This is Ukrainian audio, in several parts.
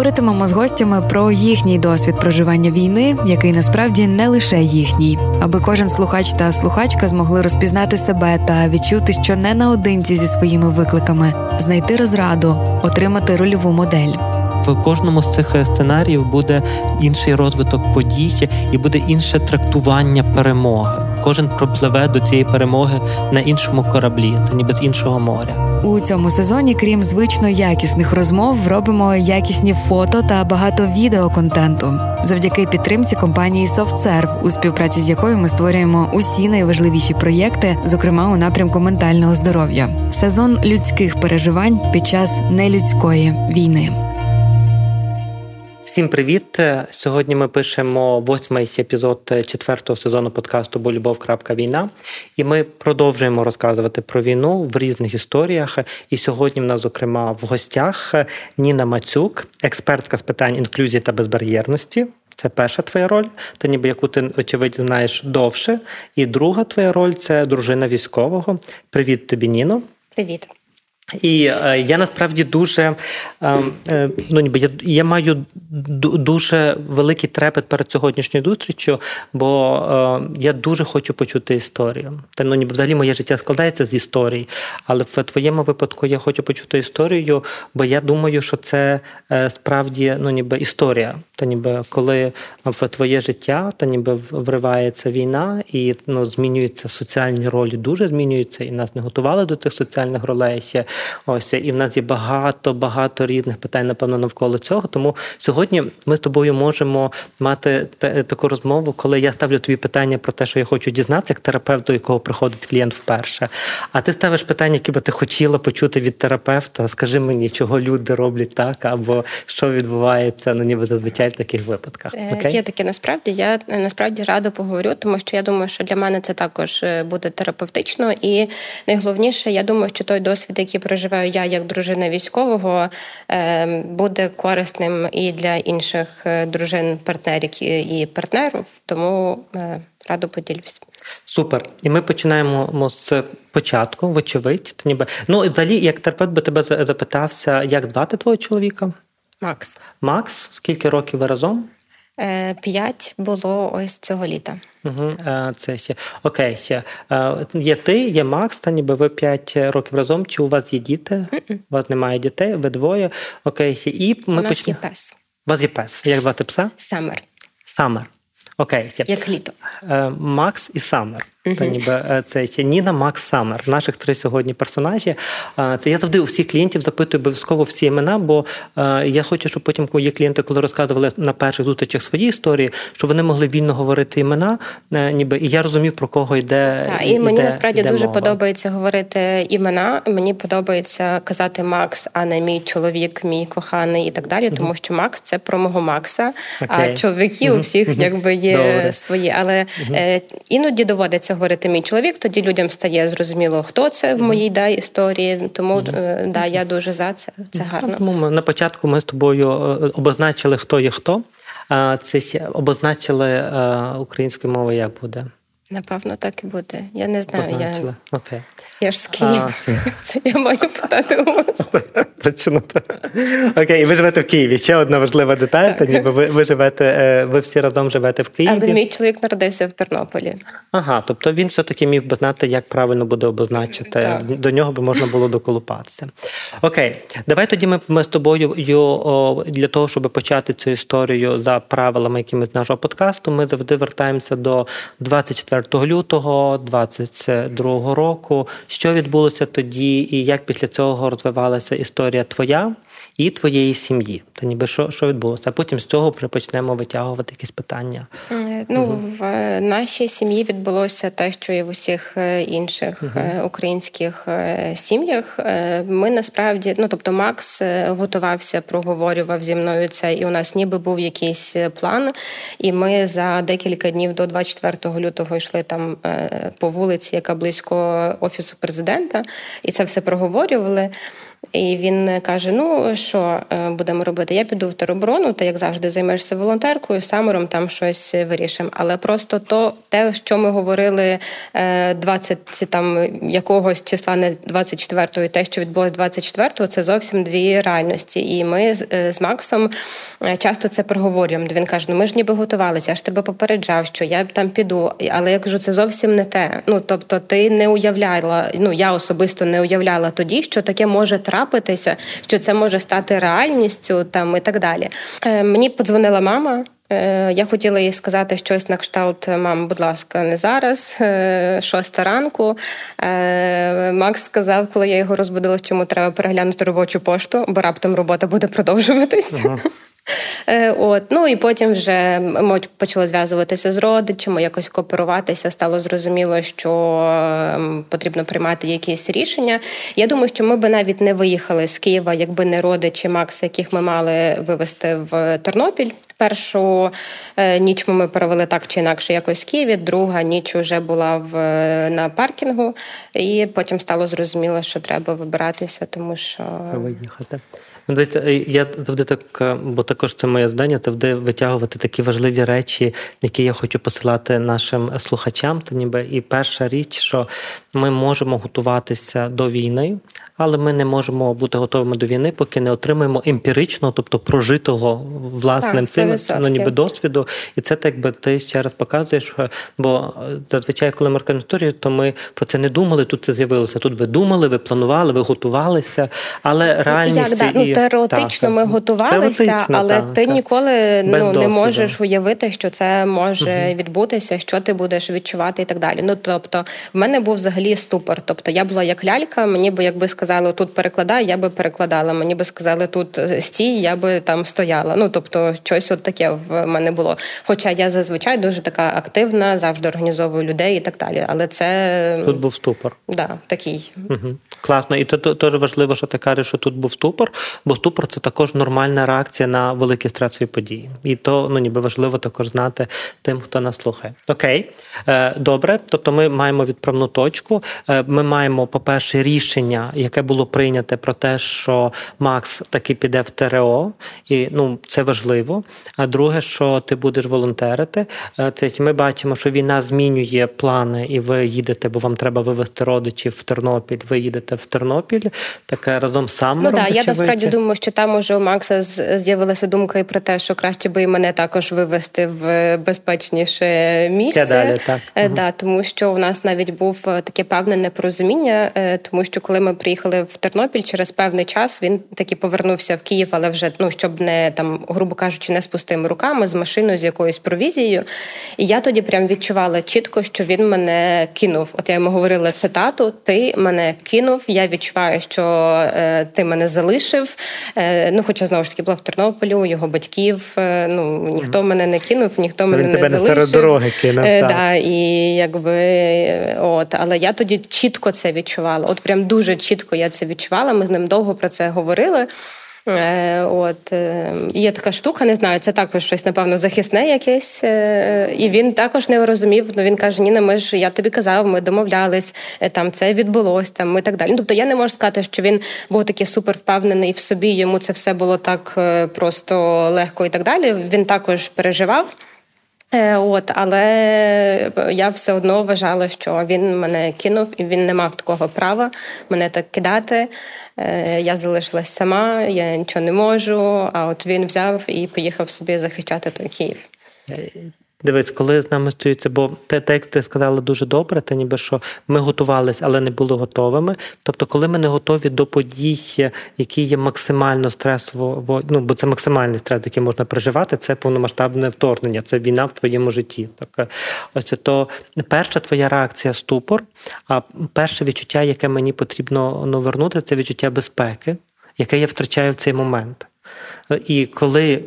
Говоритимемо з гостями про їхній досвід проживання війни, який насправді не лише їхній, аби кожен слухач та слухачка змогли розпізнати себе та відчути, що не наодинці зі своїми викликами, знайти розраду, отримати рольову модель. В кожному з цих сценаріїв буде інший розвиток подій і буде інше трактування перемоги. Кожен пропливе до цієї перемоги на іншому кораблі, та ніби з іншого моря. У цьому сезоні, крім звично якісних розмов, робимо якісні фото та багато відеоконтенту завдяки підтримці компанії SoftServe, у співпраці з якою ми створюємо усі найважливіші проєкти, зокрема у напрямку ментального здоров'я. Сезон людських переживань під час нелюдської війни. Всім привіт! Сьогодні ми пишемо восьмий епізод четвертого сезону подкасту Бо любов. Війна. І ми продовжуємо розказувати про війну в різних історіях. І сьогодні в нас, зокрема, в гостях Ніна Мацюк, експертка з питань інклюзії та безбар'єрності. Це перша твоя роль, та ніби яку ти очевидно знаєш довше. І друга твоя роль це дружина військового. Привіт тобі, Ніно. Привіт. І е, я насправді дуже е, е, ну ніби я, я маю дуже великий трепет перед сьогоднішньою зустрічю, бо е, я дуже хочу почути історію. Та ну ніби взагалі моє життя складається з історій, але в твоєму випадку я хочу почути історію, бо я думаю, що це е, справді ну ніби історія. Та ніби коли в твоє життя та ніби вривається війна і ну змінюються соціальні ролі, дуже змінюються, і нас не готували до цих соціальних ролей ще. Ось і в нас є багато багато різних питань, напевно, навколо цього. Тому сьогодні ми з тобою можемо мати таку розмову, коли я ставлю тобі питання про те, що я хочу дізнатися, як терапевт, до якого приходить клієнт вперше. А ти ставиш питання, які би ти хотіла почути від терапевта. Скажи мені, чого люди роблять так, або що відбувається ну ніби зазвичай в таких випадках. Е, Окей? Є таке насправді. Я е, насправді радо поговорю, тому що я думаю, що для мене це також е, буде терапевтично, і найголовніше, я думаю, що той досвід, який проживаю я як дружина військового, буде корисним і для інших дружин, партнерів і партнерів. Тому радо поділюсь. Супер. І ми починаємо з початку, вочевидь. Ніби ну взагалі, як терапевт би тебе запитався, як звати твого чоловіка? Макс. Макс, скільки років ви разом? Е, п'ять було ось цього літа. Угу, Це ще окей. ще. Є ти, є Макс, та ніби ви п'ять років разом. Чи у вас є діти? Mm-mm. У вас немає дітей, ви двоє. Окей, ще. І ми У нас почне... є пес. У вас є пес. Як звати пса? Самер. Самер. Окей. Ще. Як літо. Е, Макс і Самер. То ніби е, це ще Ніна Макс Самер, наших три сьогодні персонажі. Це я завжди у всіх клієнтів запитую обов'язково всі імена, бо е, я хочу, щоб потім мої клієнти, коли розказували на перших зустрічах свої історії, щоб вони могли вільно говорити імена, е, ніби і я розумів, про кого йде. Так, і йде, мені насправді йде дуже мова. подобається говорити імена. Мені подобається казати Макс, а не мій чоловік, мій коханий і так далі. Тому що Макс це про мого Макса. Okay. А чоловіки у всіх якби є Добре. свої. Але іноді доводиться це говорити мій чоловік, тоді людям стає зрозуміло, хто це в моїй да, історії. Тому mm-hmm. да, я дуже за це. Це гарно. Тому ми на початку ми з тобою е, обозначили, хто є хто. Це обозначили е, українською мовою, як буде. Напевно, так і буде. Я не знаю. Я Окей. Я ж з Києва. Це я маю питати у вас. Точно так. Окей, ви живете в Києві. Ще одна важлива деталь. Та ніби ви ви живете, е, ви всі разом живете в Києві. Але мій чоловік народився в Тернополі. Ага, тобто він все-таки міг би знати, як правильно буде обозначити. Так. До нього би можна було доколупатися. Окей, давай тоді ми, ми з тобою для того, щоб почати цю історію за правилами якимись нашого подкасту. Ми завжди вертаємося до 24 лютого 22 року що відбулося тоді, і як після цього розвивалася історія твоя і твоєї сім'ї. Та ніби що що відбулося, а потім з цього вже почнемо витягувати якісь питання. Ну угу. в нашій сім'ї відбулося те, що і в усіх е, інших угу. українських е, сім'ях. Ми насправді, ну тобто, Макс готувався, проговорював зі мною це, і у нас ніби був якийсь план. І ми за декілька днів до 24 лютого йшли там по вулиці, яка близько офісу президента, і це все проговорювали. І він каже: Ну що е, будемо робити? Я піду в тероборону, ти як завжди займешся волонтеркою, самором там щось вирішимо. Але просто то те, що ми говорили 20 е, там якогось числа, не 24-го, і те, що відбулось 24-го, це зовсім дві реальності. І ми е, з Максом часто це проговорюємо. Він каже: Ну ми ж ніби готувалися, я ж тебе попереджав, що я там піду. Але я кажу, це зовсім не те. Ну тобто, ти не уявляла. Ну я особисто не уявляла тоді, що таке може трапитися, що це може стати реальністю там і так далі. Е, мені подзвонила мама. Е, я хотіла їй сказати щось на кшталт, мам, будь ласка, не зараз, е, шоста ранку. Макс сказав, коли я його розбудила, чому треба переглянути робочу пошту, бо раптом робота буде продовжуватись. Ага. Е, от. Ну і потім вже ми почали зв'язуватися з родичами, якось кооперуватися. Стало зрозуміло, що ем, потрібно приймати якісь рішення. Я думаю, що ми би навіть не виїхали з Києва, якби не родичі Макса, яких ми мали вивезти в Тернопіль. Першу е, ніч ми провели так чи інакше якось в Києві, друга ніч вже була в на паркінгу, і потім стало зрозуміло, що треба вибиратися, тому що виїхати. Е, я завжди так, е, бо також це моє здання, завжди витягувати такі важливі речі, які я хочу посилати нашим слухачам. Та ніби і перша річ, що ми можемо готуватися до війни, але ми не можемо бути готовими до війни, поки не отримаємо емпіричного, тобто прожитого власним цим ну, ніби досвіду. І це так би ти ще раз показуєш. Е, бо зазвичай, коли ми організаторі, то ми про це не думали. Тут це з'явилося. Тут ви думали, ви планували, ви готувалися, але ну, реальність Як, да? ну, теоретично так, ми готувалися, теоретично, але так, ти ніколи ну не можеш уявити, що це може угу. відбутися, що ти будеш відчувати і так далі. Ну тобто, в мене був взагалі ступор. Тобто я була як лялька, мені би якби сказали, тут перекладай, я би перекладала. Мені би сказали, тут е, стій, я би там стояла. Ну тобто, щось от таке в мене було. Хоча я зазвичай дуже така активна, завжди організовую людей і так далі. Але це тут був ступор. Да, такий. Угу. Класно, і то теж важливо, що ти кажеш, що тут був ступор, бо ступор це також нормальна реакція на великі стресові події. І то ну ніби важливо також знати тим, хто нас слухає. Окей, е, добре. Тобто, ми маємо відправну точку. Е, ми маємо, по-перше, рішення, яке було прийняте про те, що Макс таки піде в ТРО, і ну це важливо. А друге, що ти будеш волонтерити, е, це ми бачимо, що війна змінює плани, і ви їдете, бо вам треба вивезти родичів в Тернопіль. Ви їдете в Тернопіль, таке разом з Самером. Ну так, я насправді думаю, що там уже у Макса з'явилася думка і про те, що краще би і мене також вивести в безпечніше місце. Далі, так. Угу. Да, тому що у нас навіть був е, таке певне непорозуміння, е, тому що коли ми приїхали в Тернопіль через певний час, він таки повернувся в Київ, але вже ну щоб не там, грубо кажучи, не з пустими руками, з машиною, з якоюсь провізією. І я тоді прям відчувала чітко, що він мене кинув. От я йому говорила цитату: Ти мене кинув. Я відчуваю, що е, ти мене залишив. Е, ну, хоча знову ж таки була в Тернополі, у його батьків. Е, ну ніхто мене не кинув, ніхто мене тебе не залишив. серед дороги кинув. Е, да, і якби от, але я тоді чітко це відчувала. От прям дуже чітко я це відчувала. Ми з ним довго про це говорили. Е, от е, Є така штука, не знаю, це також щось, напевно, захисне якесь. Е, і він також не розумів. Ну він каже: Ніна, ми ж я тобі казав, ми домовлялись, там це відбулось там і так далі. Ну, Тобто я не можу сказати, що він був такий супер впевнений в собі. Йому це все було так просто легко і так далі. Він також переживав. Е, от, але я все одно вважала, що він мене кинув, і він не мав такого права мене так кидати. Е, я залишилась сама, я нічого не можу. А от він взяв і поїхав собі захищати той Київ. Е, Дивись, коли з нами стоїться, бо те, те, як ти сказала дуже добре, те ніби що ми готувалися, але не були готовими. Тобто, коли ми не готові до подій, які є максимально стресово, ну бо це максимальний стрес, який можна переживати, це повномасштабне вторгнення, це війна в твоєму житті. Так ось то перша твоя реакція ступор. А перше відчуття, яке мені потрібно ну, вернути, це відчуття безпеки, яке я втрачаю в цей момент. І коли,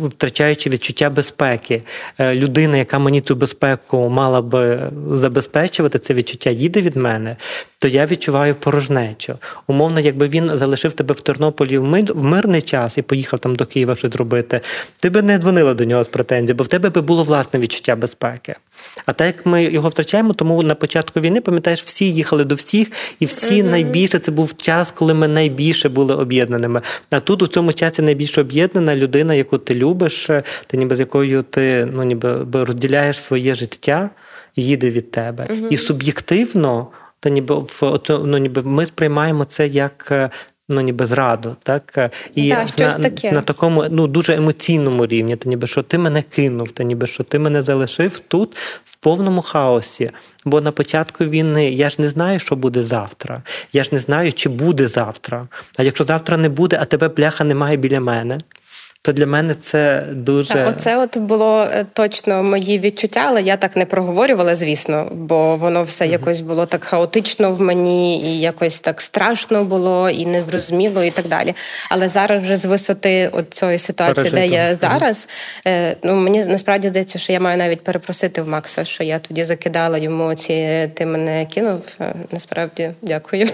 втрачаючи відчуття безпеки, е, людина, яка мені цю безпеку мала би забезпечувати, це відчуття їде від мене, то я відчуваю порожнечу. Умовно, якби він залишив тебе в Тернополі в мирний час і поїхав там до Києва щось робити, ти би не дзвонила до нього з претензією, бо в тебе би було власне відчуття безпеки. А так як ми його втрачаємо, тому на початку війни, пам'ятаєш, всі їхали до всіх, і всі mm-hmm. найбільше це був час, коли ми найбільше були об'єднаними. А тут у цьому часі найбільш об'єднана людина, яку ти любиш, ти ніби з якою ти ну ніби розділяєш своє життя, їде від тебе. Mm-hmm. І суб'єктивно. Та ніби в ну, ніби ми сприймаємо це як е, ну ніби зраду, так і да, на, таке. на такому ну дуже емоційному рівні, та ніби що ти мене кинув, та ніби що ти мене залишив тут в повному хаосі. Бо на початку війни я ж не знаю, що буде завтра. Я ж не знаю, чи буде завтра. А якщо завтра не буде, а тебе бляха немає біля мене то для мене це дуже Так, оце от було е, точно мої відчуття, але я так не проговорювала, звісно, бо воно все mm якось було так хаотично в мені, і якось так страшно було, і незрозуміло, і так далі. Але зараз, вже з висоти от цієї ситуації, Пережито. де я зараз, mm ну мені насправді здається, що я маю навіть перепросити в Макса, що я тоді закидала йому ці ти мене кинув. Е, насправді дякую.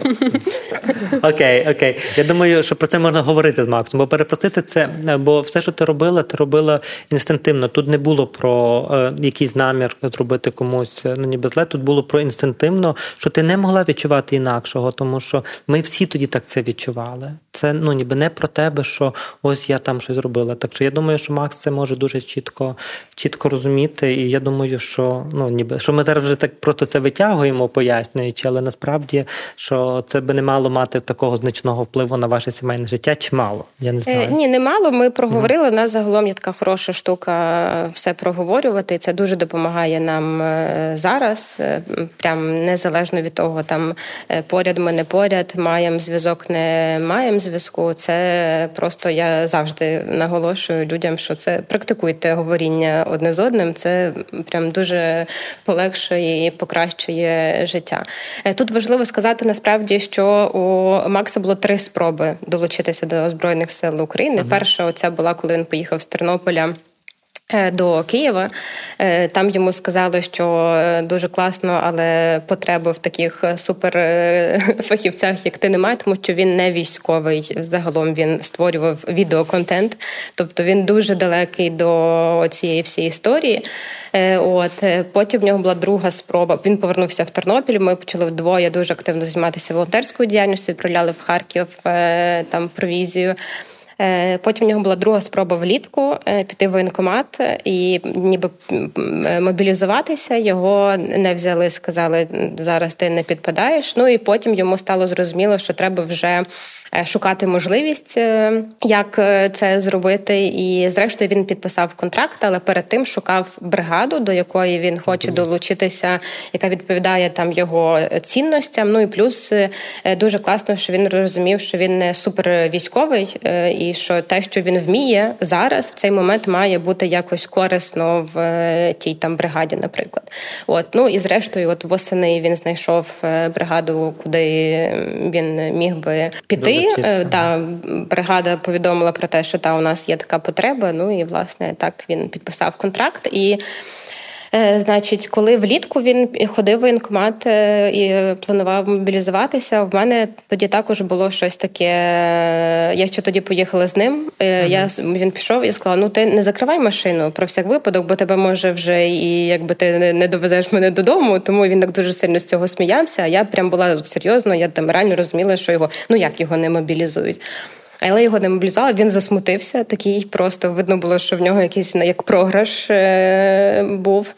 Окей, окей. Я думаю, що про це можна говорити з Максом, бо перепросити це. бо все, що ти робила, ти робила інстинктивно. Тут не було про е, якийсь намір зробити комусь е, ну ніби зле. Тут було про інстинктивно, що ти не могла відчувати інакшого, тому що ми всі тоді так це відчували. Це ну ніби не про тебе, що ось я там щось зробила. Так що я думаю, що Макс це може дуже чітко чітко розуміти. І я думаю, що ну ніби що ми зараз вже так просто це витягуємо, пояснюючи, але насправді що це би не мало мати такого значного впливу на ваше сімейне життя, чи мало? Я не знаю. Е, ні, не мало. Ми проговорили. У нас загалом є така хороша штука все проговорювати. Це дуже допомагає нам е, зараз, е, прям незалежно від того, там е, поряд ми не поряд, маємо зв'язок, не маємо зв'язку. Це просто я завжди наголошую людям, що це практикуйте говоріння одне з одним. Це прям дуже полегшує і покращує життя. Тут важливо сказати насправді, що у Макса було три спроби долучитися до збройних сил України. Перша оця була, коли він поїхав з Тернополя. Е, до Києва е, там йому сказали, що е, дуже класно, але потреби в таких суперфахівцях, як ти немає, тому що він не військовий. Загалом він створював відеоконтент, тобто він дуже далекий до цієї всієї історії. От потім в нього була друга спроба. Він повернувся в Тернопіль. Ми почали вдвоє дуже активно займатися волонтерською діяльністю. Відправляли в Харків там провізію. Е, потім в нього була друга спроба влітку е, піти в воєнкомат і ніби мобілізуватися. Його не взяли, сказали, зараз ти не підпадаєш. Ну і потім йому стало зрозуміло, що треба вже шукати можливість, е, як е, це зробити. І, зрештою, він підписав контракт, але перед тим шукав бригаду, до якої він хоче долучитися, яка відповідає там його цінностям. Ну і плюс дуже класно, що він розумів, що він не супервійськовий, і що те, що він вміє зараз, в цей момент має бути якось корисно в тій там бригаді, наприклад. От ну і зрештою, от восени він знайшов бригаду, куди він міг би піти. Е, та бригада повідомила про те, що та у нас є така потреба. Ну і власне так він підписав контракт і. Е, значить, коли влітку він ходив в воєнкомат е, і планував мобілізуватися, в мене тоді також було щось таке. Я ще тоді поїхала з ним. Uh-huh. Я Він пішов і сказала: ну ти не закривай машину про всяк випадок, бо тебе може вже і якби ти не довезеш мене додому. Тому він так дуже сильно з цього сміявся. А я прям була серйозно, я там реально розуміла, що його ну як його не мобілізують. Але його не мобілізували, він засмутився. Такий просто видно було, що в нього якийсь як програш е, був.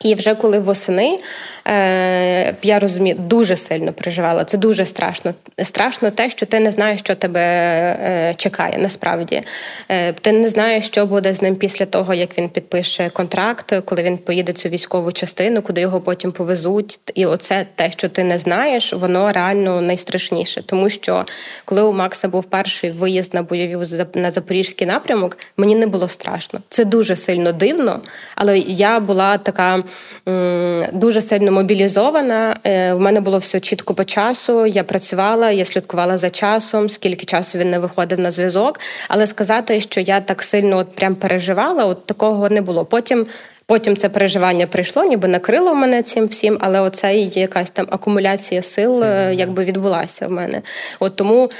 І вже коли восени е, я розумію, дуже сильно переживала. Це дуже страшно. Страшно те, що ти не знаєш, що тебе е, чекає. Насправді е, ти не знаєш, що буде з ним після того, як він підпише контракт, коли він поїде цю військову частину, куди його потім повезуть. І оце те, що ти не знаєш, воно реально найстрашніше. Тому що коли у Макса був перший виїзд на бойові на запорізький напрямок, мені не було страшно. Це дуже сильно дивно, але я була така дуже сильно мобілізована. У в мене було все чітко по часу. Я працювала, я слідкувала за часом, скільки часу він не виходив на зв'язок. Але сказати, що я так сильно от прям переживала, от такого не було. Потім. Потім це переживання прийшло, ніби накрило мене цим всім, але оця якась там акумуляція сил це, якби відбулася в мене. От тому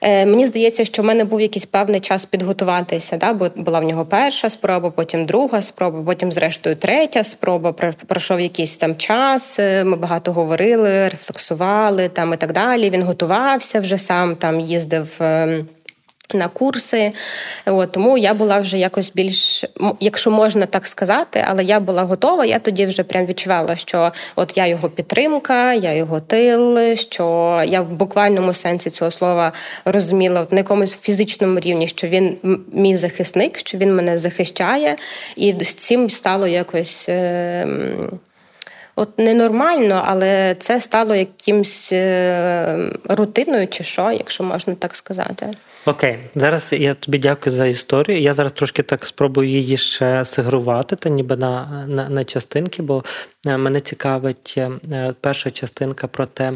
е, мені здається, що в мене був якийсь певний час підготуватися. Да? Бо була в нього перша спроба, потім друга спроба, потім, зрештою, третя спроба. Пройшов якийсь там час. Е, ми багато говорили, рефлексували там і так далі. Він готувався вже сам там їздив. Ем, на курси, От, тому я була вже якось більш, якщо можна так сказати, але я була готова. Я тоді вже прям відчувала, що от я його підтримка, я його тил, що я в буквальному сенсі цього слова розуміла от на якомусь фізичному рівні, що він мій захисник, що він мене захищає, і з цим стало якось. Е- От ненормально, але це стало якимсь е, рутиною, чи що, якщо можна так сказати. Окей, зараз я тобі дякую за історію. Я зараз трошки так спробую її ще сегрувати, та ніби на, на, на частинки, бо е, мене цікавить е, перша частинка про те,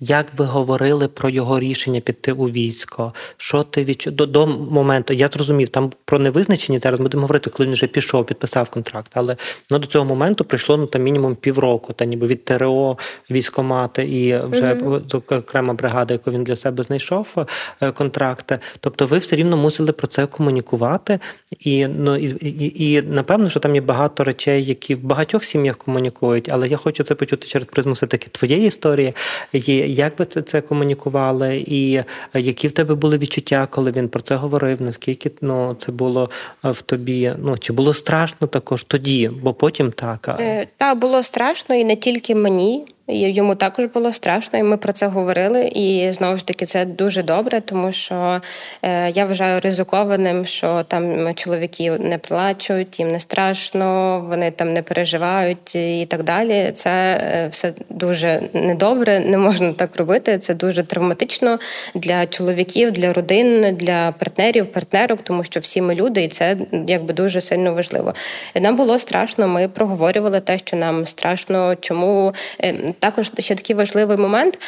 як ви говорили про його рішення піти у військо? Що ти відчув до, до моменту? Я зрозумів, там про невизначені зараз будемо говорити, коли він вже пішов, підписав контракт. Але ну, до цього моменту прийшло ну там мінімум півроку, та ніби від ТРО військомати і вже mm-hmm. окрема бригада, яку він для себе знайшов е, контракти. Тобто, ви все рівно мусили про це комунікувати, і ну і, і, і напевно, що там є багато речей, які в багатьох сім'ях комунікують, але я хочу це почути через призму все таки твоєї історії. Є як ви це це комунікували, і е, які в тебе були відчуття, коли він про це говорив? Наскільки ну, це було е, в тобі? Ну чи було страшно також тоді? Бо потім так. Е, та було страшно і не тільки мені. Йому також було страшно, і ми про це говорили. І знову ж таки, це дуже добре, тому що е, я вважаю ризикованим, що там чоловіки не плачуть, їм не страшно, вони там не переживають і так далі. Це е, все дуже недобре, не можна так робити. Це дуже травматично для чоловіків, для родин, для партнерів, партнерок, тому що всі ми люди, і це якби дуже сильно важливо. Нам було страшно. Ми проговорювали те, що нам страшно, чому. Е, також ще такий важливий момент.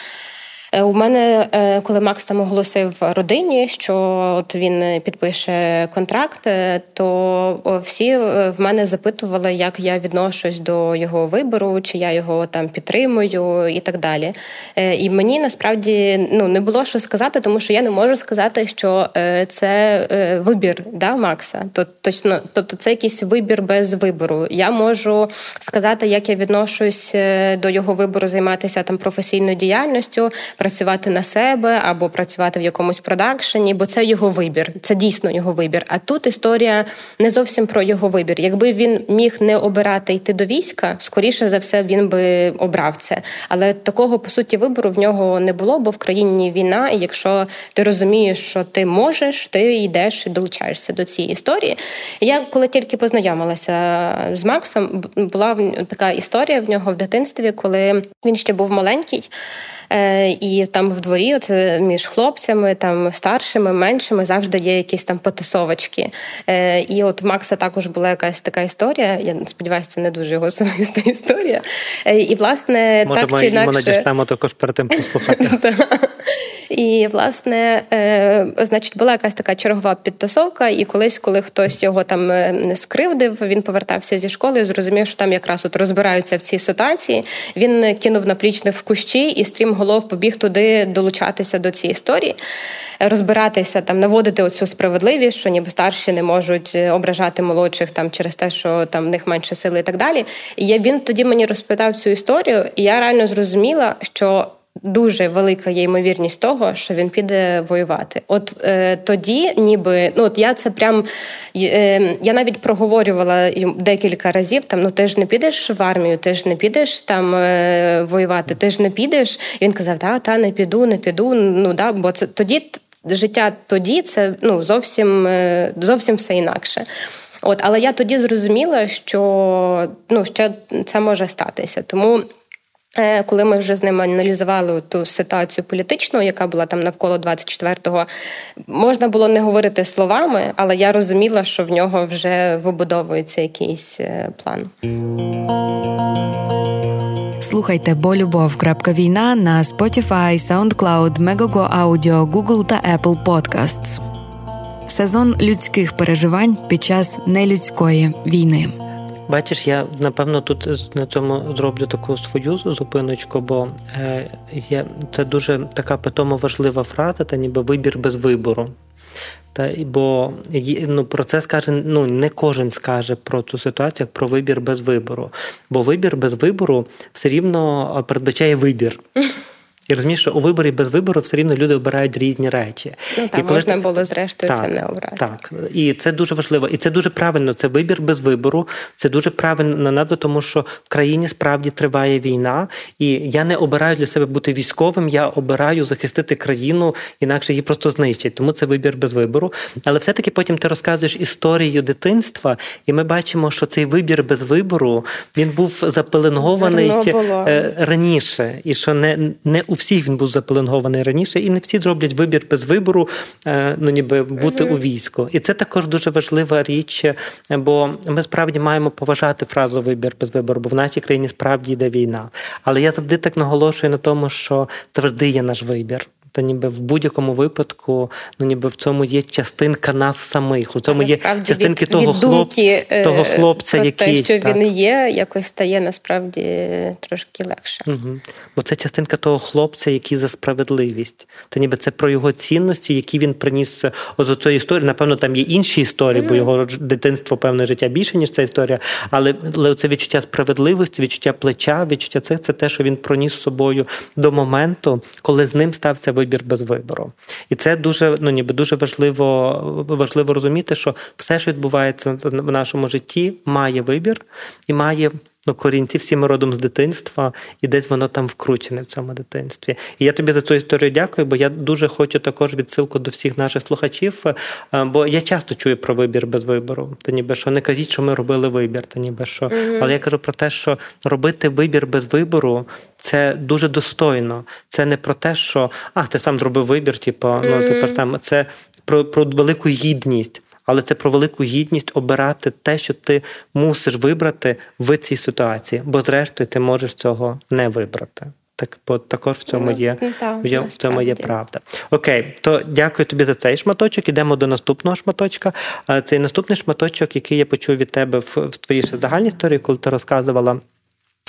Е, у мене, е, коли Макс там оголосив родині, що от він підпише контракт, е, то всі в мене запитували, як я відношусь до його вибору, чи я його там підтримую і так далі. І мені насправді ну не було що сказати, тому що я не можу сказати, що це вибір да, Макса. точно, тобто це якийсь вибір без вибору. Я можу сказати, як я відношусь до його вибору займатися там професійною діяльністю працювати на себе або працювати в якомусь продакшені, бо це його вибір, це дійсно його вибір. А тут історія не зовсім про його вибір. Якби він міг не обирати йти до війська, скоріше за все він би обрав це. Але такого по суті вибору в нього не було, бо в країні війна. І якщо ти розумієш, що ти можеш, ти йдеш і долучаєшся до цієї історії. Я коли тільки познайомилася з Максом, була така історія в нього в дитинстві, коли він ще був маленький. Е, і там в дворі, оце між хлопцями, там старшими, меншими, завжди є якісь там потасовочки. Е, і от Макса також була якась така історія. Я сподіваюся, це не дуже його особиста історія. Е, і власне Може, так чи інакше... Ми надішлемо також перед тим послухати. І, власне, е, значить, була якась така чергова підтасовка, і колись, коли хтось його там е, скривдив, він повертався зі школи, і зрозумів, що там якраз от розбираються в цій ситуації. Він кинув наплічник в кущі і стрім голов побіг туди долучатися до цієї історії, розбиратися там, наводити оцю справедливість, що ніби старші не можуть е, ображати молодших там через те, що там в них менше сили, і так далі. І він тоді мені розпитав цю історію, і я реально зрозуміла, що дуже велика є ймовірність того, що він піде воювати. От е, тоді, ніби ну от я це прям е, я навіть проговорювала декілька разів. Там ну ти ж не підеш в армію, ти ж не підеш там е, воювати, ти ж не підеш. І він казав: Та, та не піду, не піду. Ну да, бо це тоді життя тоді це ну зовсім е, зовсім все інакше. От, але я тоді зрозуміла, що ну ще це може статися, тому. Е, коли ми вже з ними аналізували ту ситуацію політичну, яка була там навколо 24-го, можна було не говорити словами, але я розуміла, що в нього вже вибудовується якийсь е, план. Слухайте бо любов. Війна на Spotify, SoundCloud, Megogo Audio, Google та Apple Podcasts. Сезон людських переживань під час нелюдської війни. Бачиш, я напевно тут на цьому зроблю таку свою зупиночку, бо е, є це дуже така питомо важлива фраза, та ніби вибір без вибору. Та бо ну, про це скаже ну не кожен скаже про цю ситуацію як про вибір без вибору. Бо вибір без вибору все рівно передбачає вибір. І розумієш, що у виборі без вибору все рівно люди обирають різні речі. Ну так, і коли можна ти... було зрештою так, це не обрати. Так, і це дуже важливо. І це дуже правильно. Це вибір без вибору. Це дуже правильно надо, тому що в країні справді триває війна, і я не обираю для себе бути військовим. Я обираю захистити країну, інакше її просто знищать. Тому це вибір без вибору. Але все-таки потім ти розказуєш історію дитинства, і ми бачимо, що цей вибір без вибору він був запеленгований е, раніше, і що не не у всіх він був запеленгований раніше, і не всі зроблять вибір без вибору, е, ну ніби бути mm-hmm. у війську. І це також дуже важлива річ, е, бо ми справді маємо поважати фразу вибір без вибору, бо в нашій країні справді йде війна. Але я завжди так наголошую на тому, що завжди є наш вибір та ніби в будь-якому випадку, ну ніби в цьому є частинка нас самих. У цьому є частинки від, того від думки, хлоп, того хлопця, про який те, що так. він є, якось стає насправді трошки легше. Угу. Бо це частинка того хлопця, який за справедливість. Та ніби це про його цінності, які він приніс з цієї історії. Напевно, там є інші історії, mm бо його дитинство, певне життя більше, ніж ця історія. Але, але це відчуття справедливості, відчуття плеча, відчуття це, це те, що він проніс з собою до моменту, коли з ним стався вибір без вибору. І це дуже ну ніби дуже важливо важливо розуміти, що все, що відбувається в нашому житті, має вибір і має. Ну, корінці всі ми родом з дитинства, і десь воно там вкручене в цьому дитинстві. І я тобі за цю історію дякую, бо я дуже хочу також відсилку до всіх наших слухачів. Е, бо я часто чую про вибір без вибору. Та ніби що не кажіть, що ми робили вибір, та ніби що. Mm-hmm. Але я кажу про те, що робити вибір без вибору це дуже достойно. Це не про те, що а ти сам зробив вибір, типу, mm-hmm. ну тепер там це про, про велику гідність але це про велику гідність обирати те, що ти мусиш вибрати в цій ситуації, бо зрештою ти можеш цього не вибрати. Так, бо також в цьому ну, є в цьому є правда. Окей, то дякую тобі за цей шматочок. Ідемо до наступного шматочка. Цей наступний шматочок, який я почув від тебе в, в твоїй загальній історії, коли ти розказувала.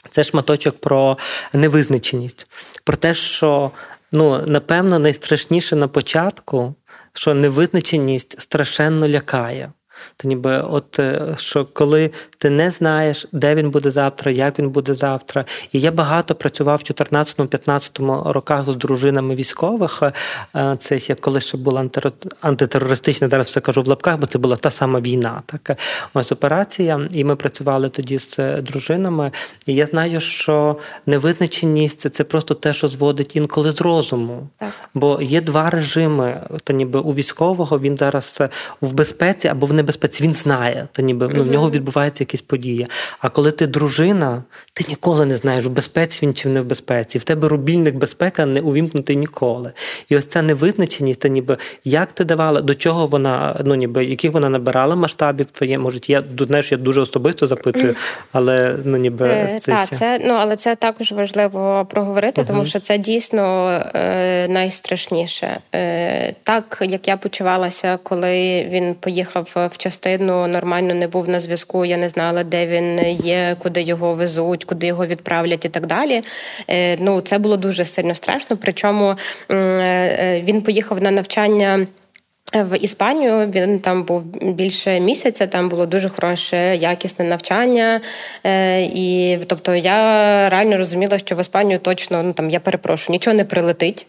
Це шматочок про невизначеність, про те, що ну напевно найстрашніше на початку що невизначеність страшенно лякає. Та ніби, от е, що коли ти не знаєш, де він буде завтра, як він буде завтра. І я багато працював в 14-15 роках з дружинами військових. Е, це я коли ще була антитерористична, зараз все кажу в лапках, бо це була та сама війна. Так ось операція, і ми працювали тоді з е, дружинами. І я знаю, що невизначеність це просто те, що зводить інколи з розуму. Так. Бо є два режими. Та ніби у військового він зараз в безпеці або в небезпеці. Він знає, та ніби ну, в нього відбувається якісь події. А коли ти дружина, ти ніколи не знаєш, в безпеці він чи не в безпеці. В тебе рубільник безпека не увімкнутий ніколи. І ось ця невизначеність, та ніби як ти давала, до чого вона, ну ніби яких вона набирала масштабів твоє, може, я знаєш, я дуже особисто запитую, але ну ніби е, це, та, це ну але це також важливо проговорити, uh тому що це дійсно е, найстрашніше. Е, Так як я почувалася, коли він поїхав в частину, нормально не був на зв'язку. Я не знала, де він є, куди його везуть, куди його відправлять і так далі. Е, ну це було дуже сильно страшно. Причому е, е, він поїхав на навчання. В Іспанію він там був більше місяця, там було дуже хороше, якісне навчання. Е, І тобто я реально розуміла, що в Іспанію точно ну там я перепрошую, нічого не прилетить.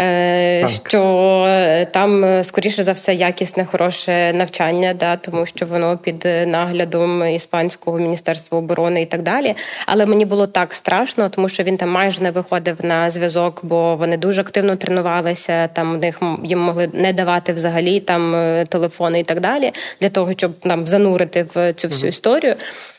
Е, Що там, скоріше за все, якісне, хороше навчання, да, тому що воно під наглядом іспанського міністерства оборони і так далі. Але мені було так страшно, тому що він там майже не виходив на зв'язок, бо вони дуже активно тренувалися. Там у них їм могли не давати взагалі взагалі там е, телефони і так далі, для того, щоб нам занурити в цю всю історію.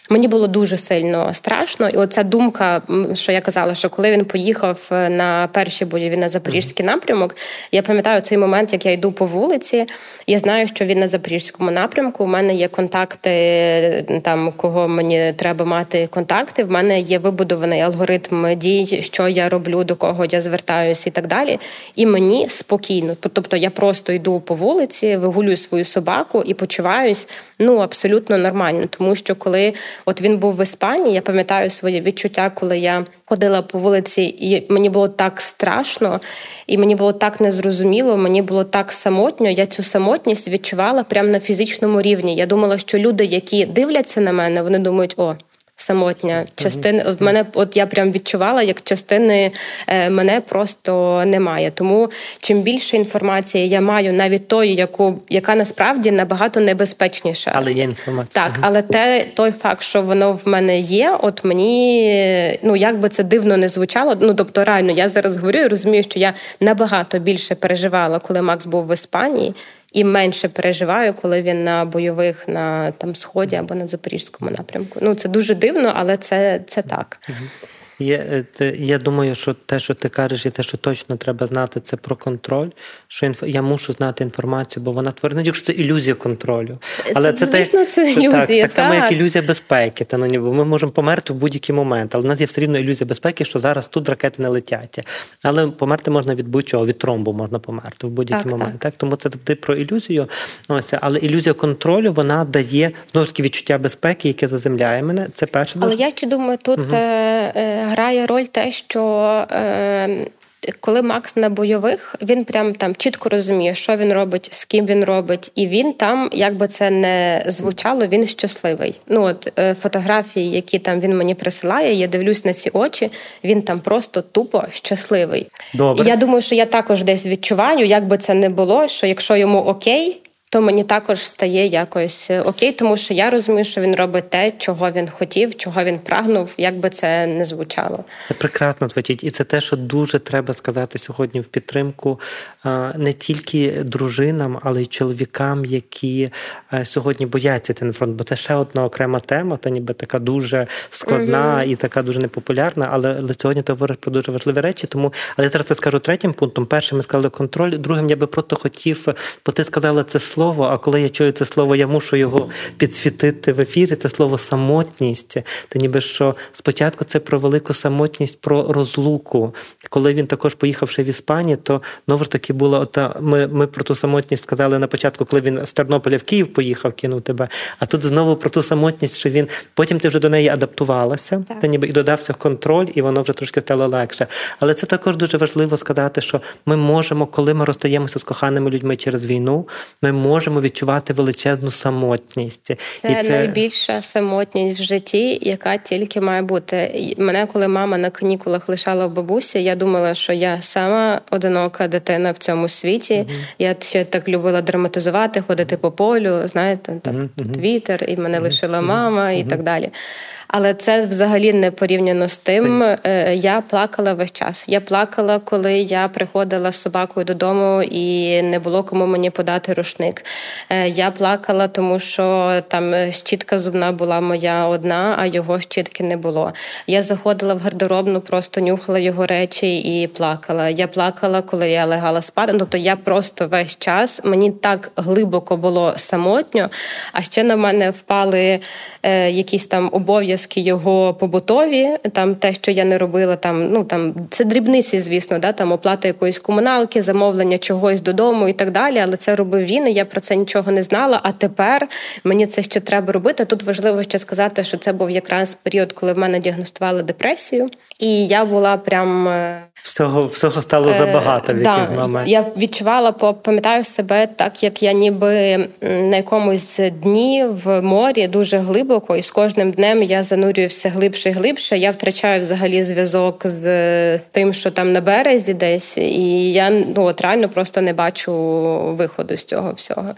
Мені було дуже сильно страшно, і оця думка, що я казала, що коли він поїхав е, на перші бойові на запорізький напрямок, я пам'ятаю цей момент, як я йду по вулиці. Я знаю, що він на запорізькому напрямку. У мене є контакти, там кого мені треба мати контакти. В мене є вибудований алгоритм дій, що я роблю, до кого я звертаюся і так далі. І мені спокійно. Тобто я просто йду по вулиці, вигулюю свою собаку і почуваюсь ну абсолютно нормально, тому що коли. От він був в Іспанії. Я пам'ятаю своє відчуття, коли я ходила по вулиці, і мені було так страшно, і мені було так незрозуміло, мені було так самотньо. Я цю самотність відчувала прямо на фізичному рівні. Я думала, що люди, які дивляться на мене, вони думають, о самотня. Частини мене, от я прям відчувала, як частини е, мене просто немає. Тому чим більше інформації я маю, навіть тої, яку яка насправді набагато небезпечніша. Але є інформація. Так, але те той факт, що воно в мене є, от мені ну як би це дивно не звучало. Ну тобто, реально, я зараз говорю і розумію, що я набагато більше переживала, коли Макс був в Іспанії і менше переживаю, коли він на бойових на там сході або на запорізькому напрямку. Ну це дуже дивно, але це, це так. Є, е, Я думаю, що те, що ти кажеш, і те, що точно треба знати, це про контроль. Що інф... я мушу знати інформацію, бо вона творена, якщо це ілюзія контролю. Але це Звісно, це ілюзія. Так, так, так само, як ілюзія безпеки. Та, ну, ніби Ми можемо померти в будь-який момент, але в нас є все рівно ілюзія безпеки, що зараз тут ракети не летять. Але померти можна від будь-чого, від тромбу можна померти в будь-який так, момент. Так. Тому це ти про ілюзію. Ось, Але ілюзія контролю вона дає знову ж таки відчуття безпеки, яке заземляє мене. Це перше. Але я ще думаю, тут. Угу грає роль те, що е, коли Макс на бойових, він прям там чітко розуміє, що він робить, з ким він робить, і він там, як би це не звучало, він щасливий. Ну от е, фотографії, які там він мені присилає, я дивлюсь на ці очі. Він там просто тупо щасливий. Добре. І я думаю, що я також десь відчуваю, як би це не було, що якщо йому окей то мені також стає якось е, окей, тому що я розумію, що він робить те, чого він хотів, чого він прагнув, як би це не звучало. Це прекрасно звучить, і це те, що дуже треба сказати сьогодні в підтримку не тільки дружинам, але й чоловікам, які е, сьогодні бояться на фронт, бо це ще одна окрема тема, та ніби така дуже складна mm і така дуже непопулярна. Але сьогодні ти говориш про дуже важливі речі. Тому але я зараз це скажу третім пунктом. Першим ми сказали контроль, другим я би просто хотів, бо ти сказала це слово. А коли я чую це слово, я мушу його підсвітити в ефірі. Це слово самотність. Та ніби що спочатку це про велику самотність, про розлуку. Коли він також поїхавши в Іспанію, то знову ж таки було ота. Ми ми про ту самотність сказали на початку, коли він з Тернополя в Київ поїхав, кинув тебе. А тут знову про ту самотність, що він потім ти вже до неї адаптувалася, так. та ніби і додався контроль, і воно вже трошки стало легше. Але це також дуже важливо сказати, що ми можемо, коли ми розстаємося з коханими людьми через війну, ми можемо відчувати величезну самотність. Це, і це найбільша самотність в житті, яка тільки має бути. Мене, коли мама на канікулах лишала в бабусі, я думала, що я сама одинока дитина в цьому світі. Mm-hmm. Я ще так любила драматизувати, ходити по полю. Знаєте, там mm-hmm. тут вітер, і мене лишила мама, і так далі. Але це взагалі не порівняно з тим. Е, я плакала весь час. Я плакала, коли я приходила з собакою додому і не було кому мені подати рушник. Е, я плакала, тому що там щітка зубна була моя одна, а його щітки не було. Я заходила в гардеробну, просто нюхала його речі і плакала. Я плакала, коли я легала спати. Тобто я просто весь час мені так глибоко було самотньо, а ще на мене впали е, якісь там обов'язки обов'язки його побутові, там те, що я не робила, там ну там це дрібниці, звісно, да, там оплата якоїсь комуналки, замовлення чогось додому і так далі. Але це робив він. і Я про це нічого не знала. А тепер мені це ще треба робити. Тут важливо ще сказати, що це був якраз період, коли в мене діагностували депресію. І я була прям е, всього всього стало забагато. в да, момент. Я відчувала, пам'ятаю себе так, як я ніби на якомусь дні в морі дуже глибоко, і з кожним днем я занурюю все глибше і глибше. Я втрачаю взагалі зв'язок з з тим, що там на березі десь, і я ну от реально просто не бачу виходу з цього всього.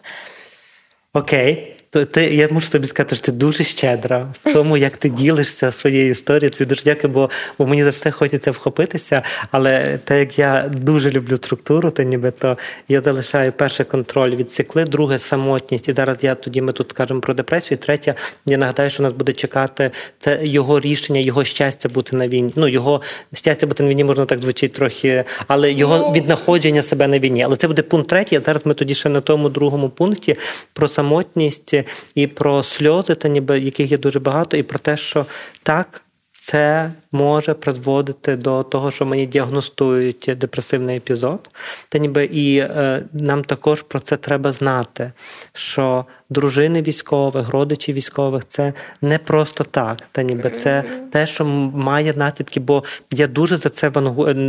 Окей. То ти я можу тобі сказати, що ти дуже щедра в тому, як ти ділишся своєю історією. Тобі дуже дякую, бо, бо мені за все хочеться вхопитися. Але те, як я дуже люблю структуру, то ніби то я залишаю перший контроль відсікли, друге самотність. І зараз я тоді ми тут кажемо про депресію. Третє, я нагадаю, що нас буде чекати це його рішення, його щастя бути на війні. Ну його щастя бути на війні можна так звучить трохи, але його ну. віднаходження себе на війні. Але це буде пункт третій. а Зараз ми тоді ще на тому другому пункті про самотність і про сльози, та ніби яких є дуже багато, і про те, що так. Це може призводити до того, що мені діагностують депресивний епізод. Та ніби і е, нам також про це треба знати, що дружини військових, родичі військових це не просто так. Та ніби це те, що має наслідки, бо я дуже за це е,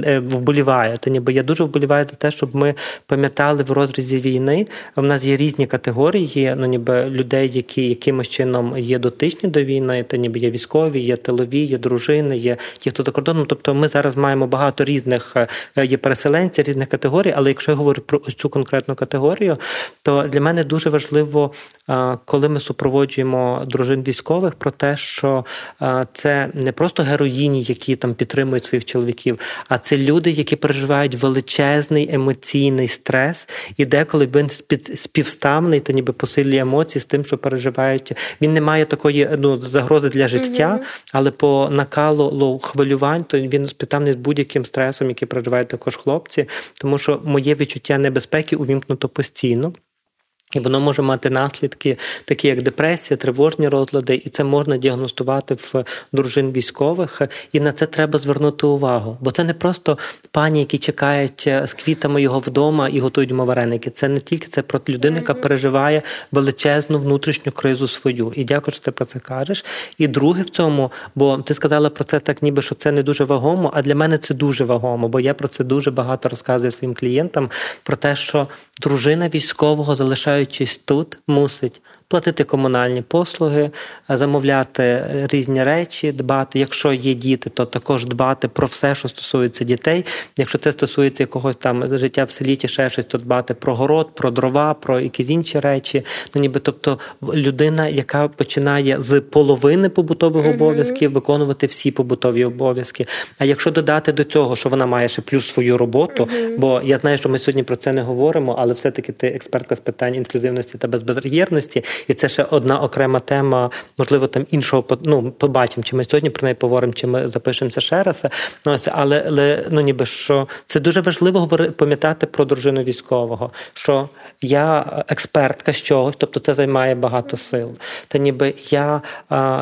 е, вболіваю. Та ніби я дуже вболіваю за те, щоб ми пам'ятали в розрізі війни. В нас є різні категорії, ну ніби людей, які якимось чином є дотичні до війни, та ніби є військові, є тилові, є дружини, є ті, хто за кордоном. Тобто ми зараз маємо багато різних е, є переселенців, різних категорій. Але якщо я говорю про ось цю конкретну категорію, то для мене дуже важливо коли ми супроводжуємо дружин військових про те, що це не просто героїні, які там підтримують своїх чоловіків, а це люди, які переживають величезний емоційний стрес, і деколи він співставний та ніби посилює емоції з тим, що переживають. Він не має такої ну, загрози для життя, але по накалу хвилювань, то він співставний з будь-яким стресом, який проживають також хлопці, тому що моє відчуття небезпеки увімкнуто постійно. І воно може мати наслідки, такі як депресія, тривожні розлади, і це можна діагностувати в дружин військових. І на це треба звернути увагу. Бо це не просто пані, які чекають е, з квітами його вдома і готують йому вареники. Це не тільки це про людину, яка переживає величезну внутрішню кризу свою. І дякую, що ти про це кажеш. І друге в цьому, бо ти сказала про це так, ніби що це не дуже вагомо. А для мене це дуже вагомо, бо я про це дуже багато розказую своїм клієнтам про те, що дружина військового, залишаючись тут, мусить платити комунальні послуги, замовляти різні речі, дбати. Якщо є діти, то також дбати про все, що стосується дітей. Якщо це стосується якогось там життя в селі чи ще щось, то дбати про город, про дрова, про якісь інші речі. Ну ніби тобто людина, яка починає з половини побутових mm-hmm. обов'язків виконувати всі побутові обов'язки. А якщо додати до цього, що вона має ще плюс свою роботу, mm-hmm. бо я знаю, що ми сьогодні про це не говоримо, але все-таки ти експертка з питань інклюзивності та безбар'єрності, і це ще одна окрема тема, можливо, там іншого ну, побачимо, чи ми сьогодні про неї поговоримо, чи ми запишемося ще раз. Ну, Але але ну ніби що це дуже важливо говорити, пам'ятати про дружину військового, що я експертка з чогось, тобто це займає багато сил. Та ніби я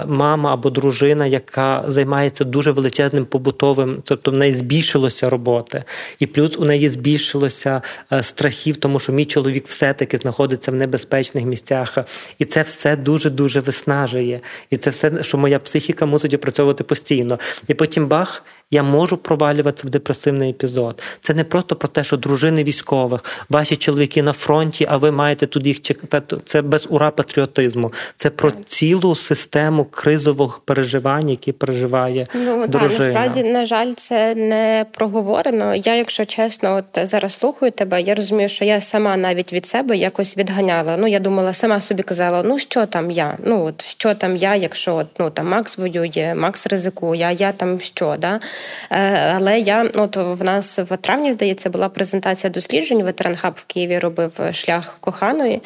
мама або дружина, яка займається дуже величезним побутовим, тобто в неї збільшилося роботи, і плюс у неї збільшилося е, страхів, тому що мій чоловік все-таки знаходиться в небезпечних місцях. І це все дуже-дуже виснажує. І це все, що моя психіка мусить опрацьовувати постійно. І потім бах, я можу провалюватися в депресивний епізод. Це не просто про те, що дружини військових, ваші чоловіки на фронті, а ви маєте тут їх чекати. Це без ура патріотизму. Це про цілу систему кризових переживань, які переживає ну, дружина. Так, насправді, на жаль, це не проговорено. Я, якщо чесно, от зараз слухаю тебе, я розумію, що я сама навіть від себе якось відганяла. Ну, я думала, сама собі казала, ну що там я? Ну от що там я, якщо от, ну там Макс воює, Макс ризикує, а я там що? да? Е, але я от в нас в травні, здається, була презентація досліджень. Ветеранхаб в Києві робив шлях коханої,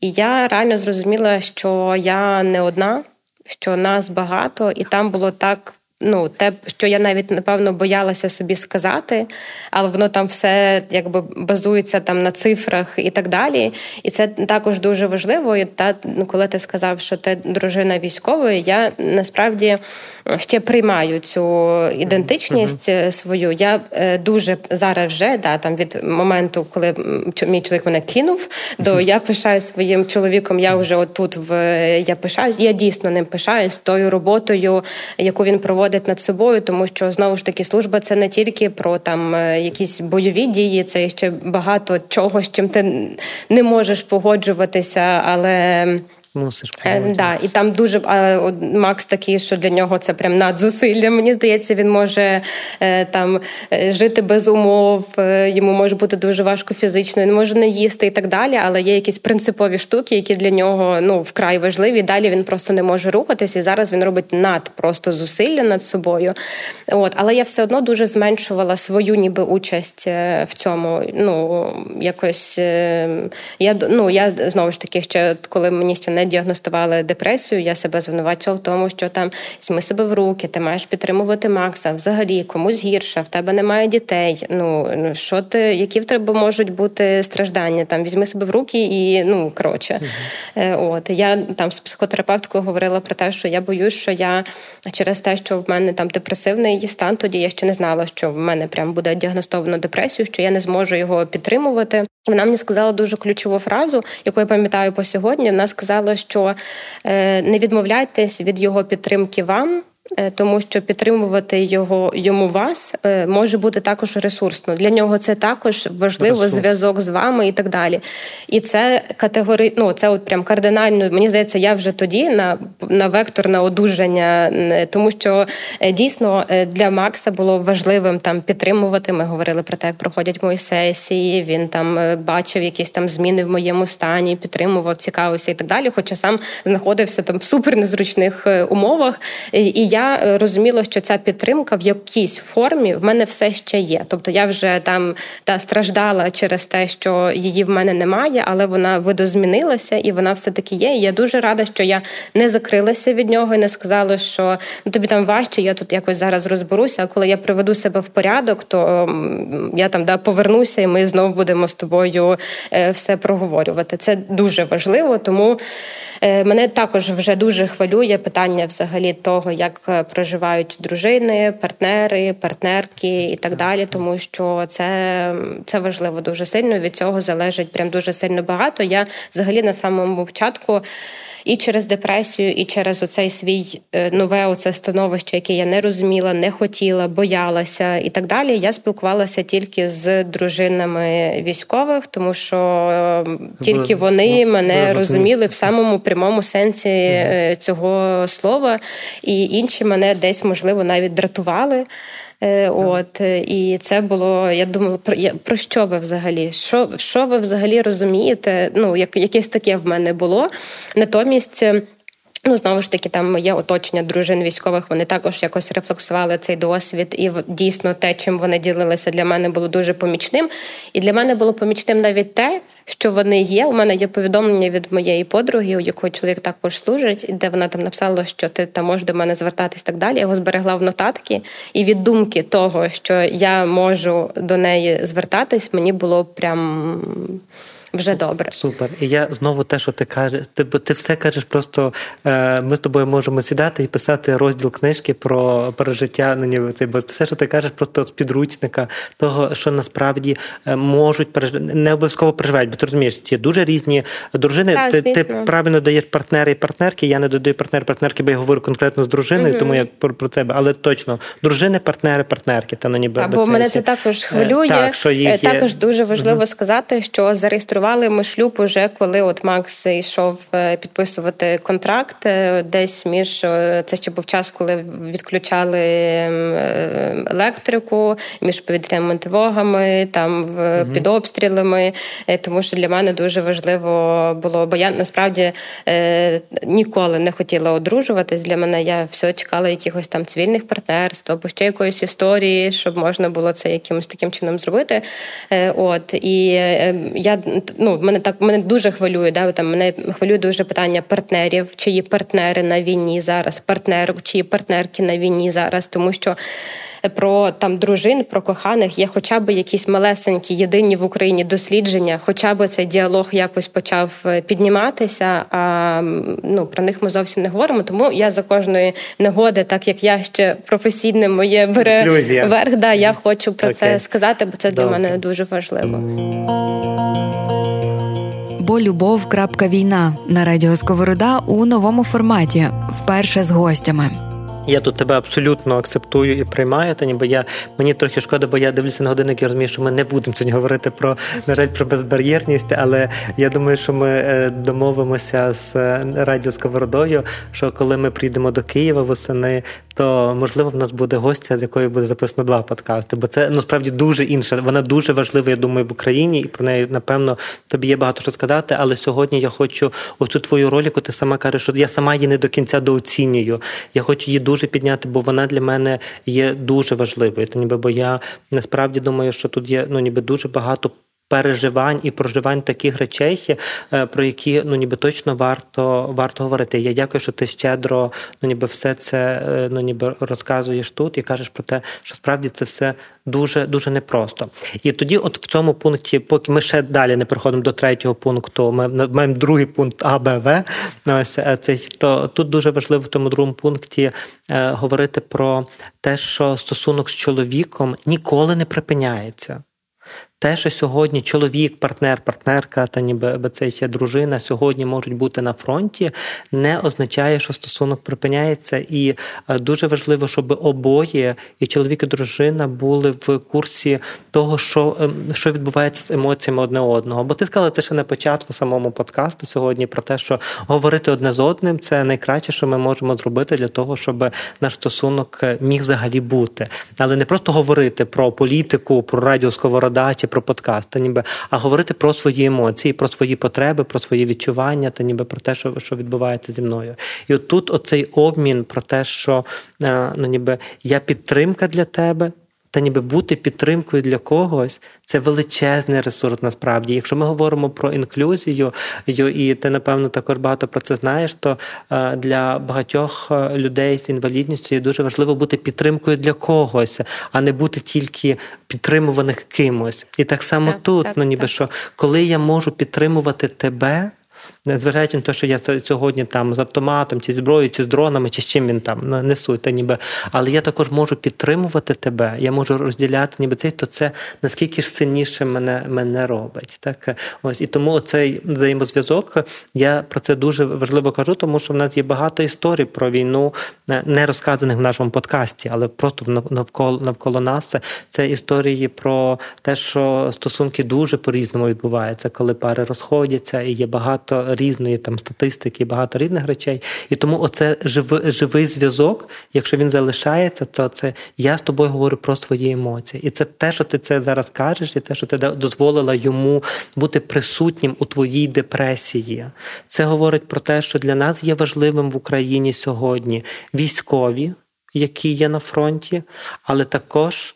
і я реально зрозуміла, що я не одна, що нас багато, і там було так ну, те, що я навіть напевно боялася собі сказати, але воно там все якби базується там на цифрах і так далі. І це також дуже важливо. І та ну, коли ти сказав, що ти дружина військової, я насправді ще приймаю цю ідентичність uh-huh. свою. Я е, дуже зараз вже да, там від моменту, коли мій чоловік мене кинув, до я пишаю своїм чоловіком. Я вже отут в я пишаюсь, я дійсно ним пишаюсь тою роботою, яку він проводить проводить над собою, тому що знову ж таки служба це не тільки про там е, якісь бойові дії, це ще багато чого, з чим ти не можеш погоджуватися, але. Мусиш е, да, І там дуже а, Макс такий, що для нього це прям надзусилля. Мені здається, він може е, там е, жити без умов, е, йому може бути дуже важко фізично, він може не їсти і так далі. Але є якісь принципові штуки, які для нього ну вкрай важливі. Далі він просто не може рухатись, і зараз він робить над просто зусилля над собою. От, але я все одно дуже зменшувала свою ніби участь в цьому. Ну якось я ну я знову ж таки ще коли мені ще не діагностували депресію, я себе звинувачувала в тому, що там візьми себе в руки, ти маєш підтримувати Макса. Взагалі комусь гірше, в тебе немає дітей. Ну, ну що ти, які в тебе можуть бути страждання? Там візьми себе в руки і ну коротше. Uh-huh. От я там з психотерапевткою говорила про те, що я боюсь, що я через те, що в мене там депресивний стан, тоді я ще не знала, що в мене прям буде діагностовано депресію, що я не зможу його підтримувати. Вона мені сказала дуже ключову фразу, яку я пам'ятаю по сьогодні. Вона сказала, що е, не відмовляйтесь від його підтримки вам. Е, тому що підтримувати його йому вас е, може бути також ресурсно. Для нього це також важливо Ресурс. зв'язок з вами і так далі. І це категорі... ну, це от прям кардинально. Мені здається, я вже тоді на на вектор на одужання, тому що е, дійсно для Макса було важливим там підтримувати. Ми говорили про те, як проходять мої сесії. Він там бачив якісь там зміни в моєму стані, підтримував, цікавився і так далі. Хоча сам знаходився там в супер незручних умовах. І я е, розуміла, що ця підтримка в якійсь формі в мене все ще є. Тобто я вже там та страждала через те, що її в мене немає, але вона видозмінилася і вона все таки є. І Я дуже рада, що я не закрилася від нього і не сказала, що ну тобі там важче, я тут якось зараз розберуся. А коли я приведу себе в порядок, то я там да повернуся, і ми знову будемо з тобою е, все проговорювати. Це дуже важливо, тому е, мене також вже дуже хвилює питання взагалі того, як Е, проживають дружини, партнери, партнерки і так далі, тому що це це важливо дуже сильно. Від цього залежить прям дуже сильно багато. Я взагалі на самому початку і через депресію, і через оцей свій е, нове оце становище, яке я не розуміла, не хотіла, боялася і так далі. Я спілкувалася тільки з дружинами військових, тому що ем, тільки вони мене розуміли в самому прямому сенсі е, цього слова, і інші мене десь можливо навіть дратували. Е, от і це було. Я думала, про про що ви взагалі? Що що ви взагалі розумієте? Ну, як якесь таке в мене було. Натомість. Ну, знову ж таки, там моє оточення дружин військових. Вони також якось рефлексували цей досвід, і дійсно те, чим вони ділилися, для мене було дуже помічним. І для мене було помічним навіть те, що вони є. У мене є повідомлення від моєї подруги, у якої чоловік також служить, де вона там написала, що ти там можеш до мене звертатись так далі. Я його зберегла в нотатки, і від думки того, що я можу до неї звертатись, мені було прям вже добре. Супер. І я знову те, що ти кажеш, ти ти все кажеш, просто е, ми з тобою можемо сідати і писати розділ книжки про пережиття на ніби цей, бо все, що ти кажеш, просто з підручника того, що насправді е, можуть пережити, не обов'язково переживають, бо ти розумієш, є дуже різні дружини. Так, ти ти правильно даєш партнери і партнерки. Я не додаю партнери партнерки, бо я говорю конкретно з дружиною, mm тому я про, про тебе, але точно дружини, партнери, партнерки. Та на ніби Або мене це також е, хвилює. Так, що їх Також є... дуже важливо mm сказати, що зареєструвати зареєстрували ми шлюб уже коли от Макс йшов е, підписувати контракт е, десь між е, це ще був час, коли відключали електрику між повітряними тривогами, там угу. під обстрілами. Тому що для мене дуже важливо було, бо я насправді ніколи не хотіла одружуватись. Для мене я все чекала якихось там цивільних партнерств або ще якоїсь історії, щоб можна було це якимось таким чином зробити. От і я ну мене так мене дуже хвилює. Да, там мене хвилює дуже питання партнерів, чиї партнери на війні зараз, партнерок, чиї партнерки на війні зараз, тому що про там дружин, про коханих є хоча б якісь малесенькі, єдині в Україні дослідження, хоча б цей діалог якось почав е, підніматися. А ну про них ми зовсім не говоримо. Тому я за кожної негоди, так як я ще професійне моє бере Ілюзія. верх, да я хочу про okay. це сказати, бо це для мене дуже важливо. Бо любов. Війна на радіо Сковорода у новому форматі, вперше з гостями. Я тут тебе абсолютно акцептую і приймаю. Та ніби я мені трохи шкода, бо я дивлюся на годинник і розумію, що ми не будемо сьогодні говорити про на жаль про безбар'єрність, але я думаю, що ми е, домовимося з е, радіо Сковородою, що коли ми прийдемо до Києва восени, то можливо в нас буде гостя, з якою буде записано два подкасти. Бо це насправді дуже інше. Вона дуже важлива, я думаю, в Україні, і про неї напевно тобі є багато що сказати. Але сьогодні я хочу оцю твою роль, яку ти сама кажеш, що я сама її не до кінця дооцінюю. Я хочу її дуже підняти, бо вона для мене є дуже важливою. То ніби бо я насправді думаю, що тут є ну ніби дуже багато переживань і проживань таких речей, е, про які ну ніби точно варто варто говорити. Я дякую, що ти щедро ну ніби все це е, ну ніби розказуєш тут і кажеш про те, що справді це все дуже дуже непросто. І тоді, от в цьому пункті, поки ми ще далі не переходимо до третього пункту, ми маємо другий пункт А, Б, В. Ось е, цей то тут дуже важливо в тому другому пункті е, говорити про те, що стосунок з чоловіком ніколи не припиняється те, що сьогодні чоловік, партнер, партнерка та ніби ця дружина сьогодні можуть бути на фронті, не означає, що стосунок припиняється, і е, дуже важливо, щоб обоє і чоловік і дружина були в курсі того, що ем, що відбувається з емоціями одне одного. Бо ти сказала це ще на початку самому подкасту сьогодні про те, що говорити одне з одним це найкраще, що ми можемо зробити для того, щоб наш стосунок е, міг взагалі бути, але не просто говорити про політику, про радіо Сковорода чи про подкаст, та ніби, а говорити про свої емоції, про свої потреби, про свої відчування, та ніби про те, що що відбувається зі мною. І от тут оцей обмін про те, що е, ну, ніби я підтримка для тебе та ніби бути підтримкою для когось це величезний ресурс насправді. Якщо ми говоримо про інклюзію, і ти, напевно, також багато про це знаєш, то е, для багатьох е, людей з інвалідністю дуже важливо бути підтримкою для когось, а не бути тільки підтримуваних кимось. І так само так, тут, так, ну ніби так. що коли я можу підтримувати тебе незважаючи на те, що я сьогодні там з автоматом, чи зброєю, чи з дронами, чи з чим він там несуть, та ніби, але я також можу підтримувати тебе, я можу розділяти, ніби цей, то це наскільки ж сильніше мене мене робить. Так ось і тому цей взаємозв'язок. Я про це дуже важливо кажу, тому що в нас є багато історій про війну, не розказаних в нашому подкасті, але просто навколо навколо нас. Це історії про те, що стосунки дуже по різному відбуваються, коли пари розходяться, і є багато різної там статистики, багато різних речей. І тому оце живий, живий зв'язок. Якщо він залишається, то це я з тобою говорю про свої емоції. І це те, що ти це зараз кажеш, і те, що ти дозволила йому бути присутнім у твоїй депресії. Це говорить про те, що для нас є важливим в Україні сьогодні військові, які є на фронті, але також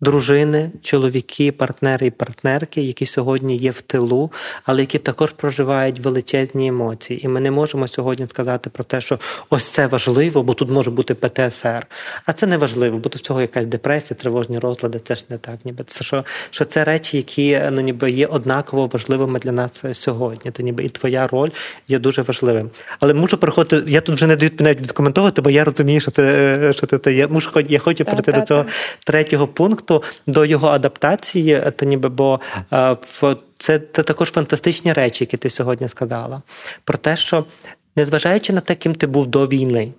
дружини, чоловіки, партнери і партнерки, які сьогодні є в тилу, але які також проживають величезні емоції. І ми не можемо сьогодні сказати про те, що ось це важливо, бо тут може бути ПТСР. А це не важливо, бо тут цього якась депресія, тривожні розлади. Це ж не так, ніби це що, що це речі, які ну ніби є однаково важливими для нас сьогодні. То ніби і твоя роль є дуже важливим. Але мушу переходити. Я тут вже не даю навіть відкоментувати, бо я розумію, що це що це я мушу я хочу перейти до цього третього пункту проєкту, до його адаптації, то ніби бо е, в це, це також фантастичні речі, які ти сьогодні сказала. Про те, що незважаючи на те, ким ти був до війни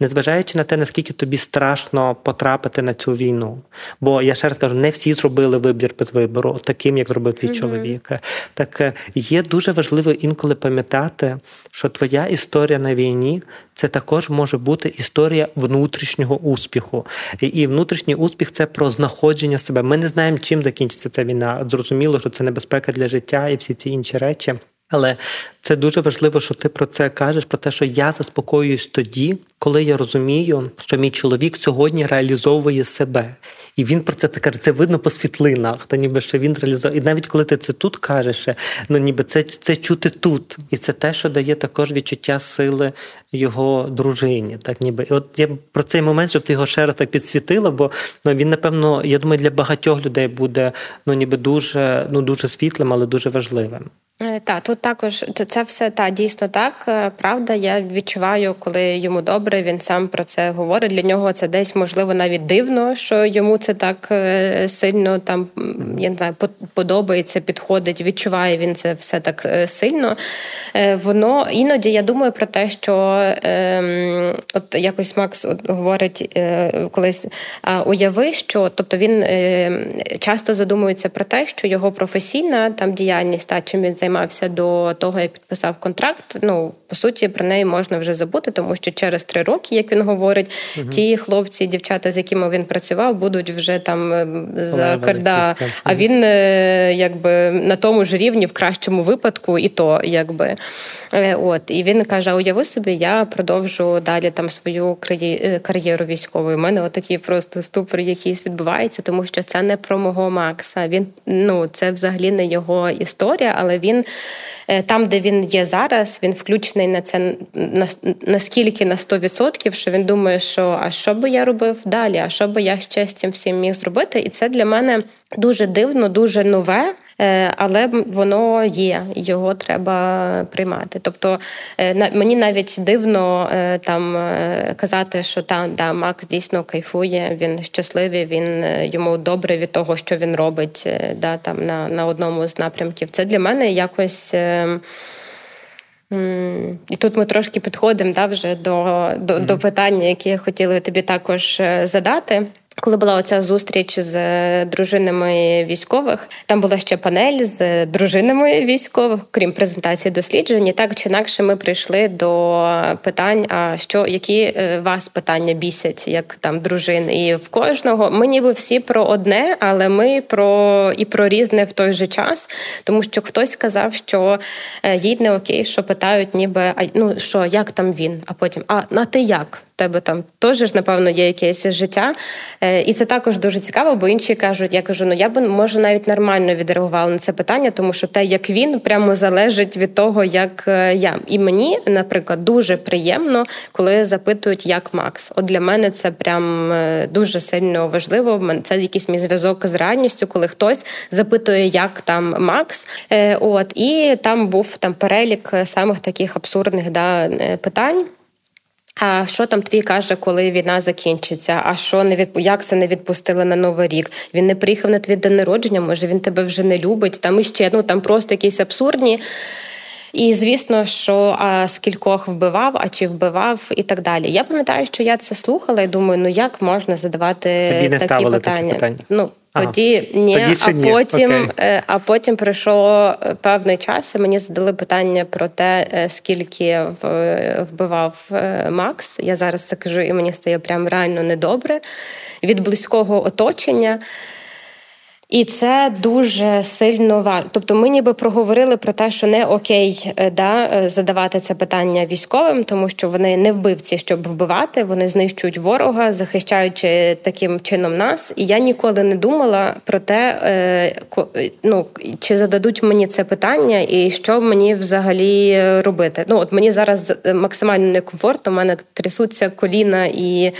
незважаючи на те, наскільки тобі страшно потрапити на цю війну. Бо я ще раз кажу, не всі зробили вибір без вибору, таким, як зробив твій mm-hmm. чоловік. Так е, є дуже важливо інколи пам'ятати, що твоя історія на війні це також може бути історія внутрішнього успіху. І внутрішній успіх це про знаходження себе. Ми не знаємо, чим закінчиться ця війна. Зрозуміло, що це небезпека для життя і всі ці інші речі. Але це дуже важливо, що ти про це кажеш, про те, що я заспокоююсь тоді, коли я розумію, що мій чоловік сьогодні реалізовує себе. І він про це це каже, це видно по світлинах, та ніби що він реалізує. І навіть коли ти це тут кажеш, ну ніби це це чути тут. І це те, що дає також відчуття сили його дружині. Так ніби. І от я про цей момент, щоб ти його ще раз так підсвітила, бо ну, він, напевно, я думаю, для багатьох людей буде ну ніби дуже, ну дуже світлим, але дуже важливим. Е, так, тут також це все та дійсно так. Е, правда, я відчуваю, коли йому добре, він сам про це говорить. Для нього це десь можливо навіть дивно, що йому це так е, сильно там я не знаю, подобається, підходить. Відчуває він це все так сильно. Воно іноді я думаю про те, що ем, от якось Макс говорить колись, а уяви, що тобто він часто задумується про те, що його професійна там діяльність та чим він займається, займався до того, як підписав контракт. Ну по суті, про неї можна вже забути, тому що через три роки, як він говорить, угу. ті хлопці, дівчата, з якими він працював, будуть вже там е, за карда. А він е, якби на тому ж рівні, в кращому випадку, і то якби е, от і він каже: Уяви собі, я продовжу далі там свою кар'єру військовою. У мене отакий просто ступор, якийсь відбувається, тому що це не про мого Макса. Він ну це взагалі не його історія, але він Е, там, де він є зараз, він включений на це наскільки на 100%, що він думає, що а що би я робив далі, а що би я ще з цим всім міг зробити, і це для мене дуже дивно, дуже нове. Е, але воно є, його треба приймати. Тобто е, мені навіть дивно е, там казати, що там да, Макс дійсно кайфує, він щасливий, він йому добре від того, що він робить да, там на, на одному з напрямків. Це для мене якось. І тут ми трошки підходимо да, вже до до, mm-hmm. до питання, яке я хотіла тобі також задати. Коли була оця зустріч з е, дружинами військових, там була ще панель з дружинами військових, крім презентації досліджень. Так чи інакше, ми прийшли до питань: а що які е, вас питання бісять, як там дружин, і в кожного ми ніби всі про одне, але ми про і про різне в той же час, тому що хтось сказав, що е, їй не окей, що питають, ніби а ну що, як там він? А потім а на ти як? Тебе там теж, напевно, є якесь життя. Е, і це також дуже цікаво, бо інші кажуть, я кажу, ну я б може навіть нормально відреагувала на це питання, тому що те, як він, прямо залежить від того, як е, я. І мені, наприклад, дуже приємно, коли запитують, як Макс. От для мене це прям е, дуже сильно важливо. Це якийсь мій зв'язок з реальністю, коли хтось запитує, як там Макс. От і там був там перелік самих таких абсурдних да, питань. А що там твій каже, коли війна закінчиться? А що не від як це не відпустили на новий рік? Він не приїхав на твій день народження, може він тебе вже не любить. Там іще ну там просто якісь абсурдні. І звісно, що а скількох вбивав, а чи вбивав, і так далі. Я пам'ятаю, що я це слухала і думаю, ну як можна задавати Тобі не такі питання? Такі питання? Ну тоді ні, Тоді а ні. потім, okay. Е, а потім пройшло е, певний час. і Мені задали питання про те, е, скільки вбивав Макс. Я зараз це кажу, і мені стає прям реально недобре від близького оточення. І це дуже сильно важливо. Тобто, ми ніби проговорили про те, що не окей е, да, е, задавати це питання військовим, тому що вони не вбивці, щоб вбивати, вони знищують ворога, захищаючи таким чином нас. І я ніколи не думала про те, е, ну чи зададуть мені це питання, і що мені взагалі робити. Ну от мені зараз максимально некомфортно, у мене трясуться коліна, і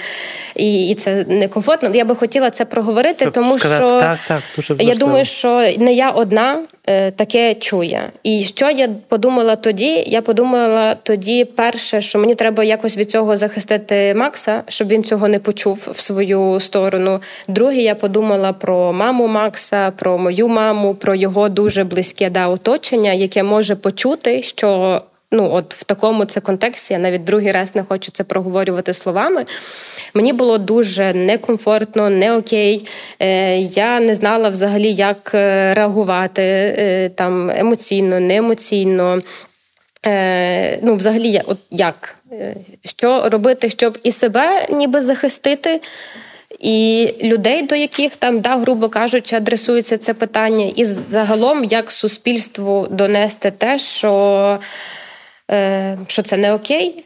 і, і це некомфортно. Я би хотіла це проговорити, щоб тому сказати, що так, так дуже я думаю, що не я одна е, таке чує. І що я подумала тоді? Я подумала тоді, перше, що мені треба якось від цього захистити Макса, щоб він цього не почув в свою сторону. Друге, я подумала про маму Макса, про мою маму, про його дуже близьке да, оточення, яке може почути, що ну от в такому це контексті, я навіть другий раз не хочу це проговорювати словами. Мені було дуже некомфортно, не окей. Е, я не знала взагалі, як е, реагувати е, там емоційно, не емоційно. Ну, взагалі, от як? Що робити, щоб і себе ніби захистити, і людей, до яких там, да, грубо кажучи, адресується це питання, і загалом як суспільству донести те, що Е, що це не окей?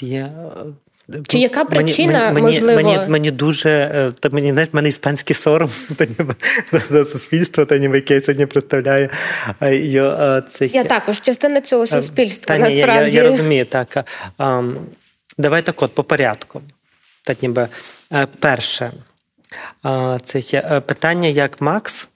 Є... Е, Чи яка причина мені, можливо? Мені мені дуже е, та мені знаєш, мене іспанський сором та ніби за суспільство, та ніби яке сьогодні представляє. Я, це... я також частина цього суспільства. Та, ні, насправді. Я, я розумію, так. Давай так от по порядку. Так ніби перше, це питання, як Макс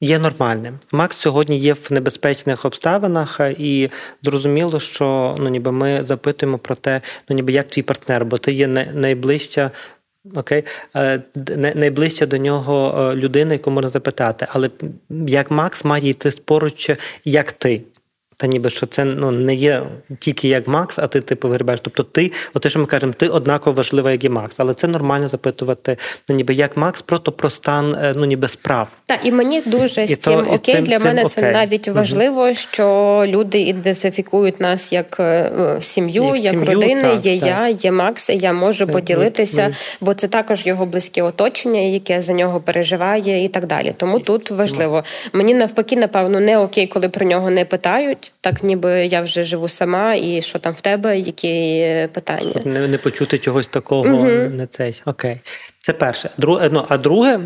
є нормальним. Макс сьогодні є в небезпечних обставинах, і зрозуміло, що ну ніби ми запитуємо про те, ну ніби як твій партнер, бо ти є найближча. Окей, е, найближча до нього е, людина, яку можна запитати, але як Макс має йти поруч, як ти. Та ніби що це ну не є тільки як Макс, а ти типу вигрібаєш. Тобто ти, от те, що ми кажемо, ти однаково важлива, як і Макс, але це нормально запитувати, ну ніби як Макс, просто про стан ну ніби справ. Так, і мені дуже з цим то, окей. Цим, для цим мене окей. це навіть важливо, угу. що люди ідентифікують нас як е, сім'ю, як, як родини. Так, є так. я, є Макс, і я можу так, поділитися, ми, бо це також його близьке оточення, яке за нього переживає, і так далі. Тому тут важливо. Мені навпаки, напевно, не окей, коли про нього не питають так ніби я вже живу сама, і що там в тебе, які питання. Щоб не не почути чогось такого, угу. не цей. Окей. Це перше. Друге, ну, а друге,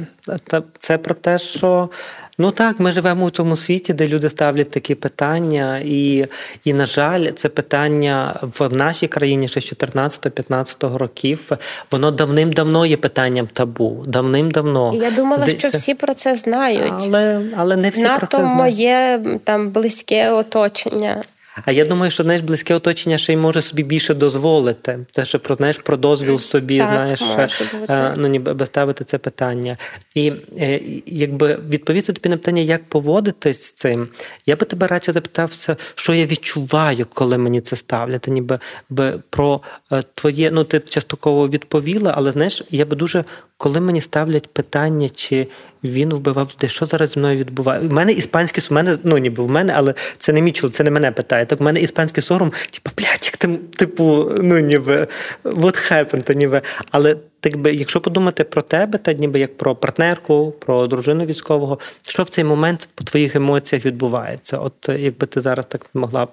це про те, що Ну так, ми живемо у тому світі, де люди ставлять такі питання, і, і на жаль, це питання в нашій країні ще з 14-15 років. Воно давним-давно є питанням табу. Давним-давно. Я думала, де що це... всі про це знають, але але не всі НАТО про це знають. моє там близьке оточення. А я думаю, що знаєш, близьке оточення ще й може собі більше дозволити. Те, що про знаєш, про дозвіл собі, так, знаєш, е, ну ніби ставити це питання. І е, якби відповісти тобі на питання, як поводитись з цим, я би тебе радше запитався, що я відчуваю, коли мені це ставлять. Ніби би про е, твоє, ну ти частково відповіла, але знаєш, я би дуже коли мені ставлять питання, чи він вбивав людей, що зараз зі мною відбувається? У мене іспанський у мене, ну ніби в мене, але це не мій чоловік, це не мене питає. Так у мене іспанський сором, типу, блядь, як ти, типу, ну ніби what happened, ніби. Але так би, якщо подумати про тебе, та ніби як про партнерку, про дружину військового, що в цей момент по твоїх емоціях відбувається? От якби ти зараз так могла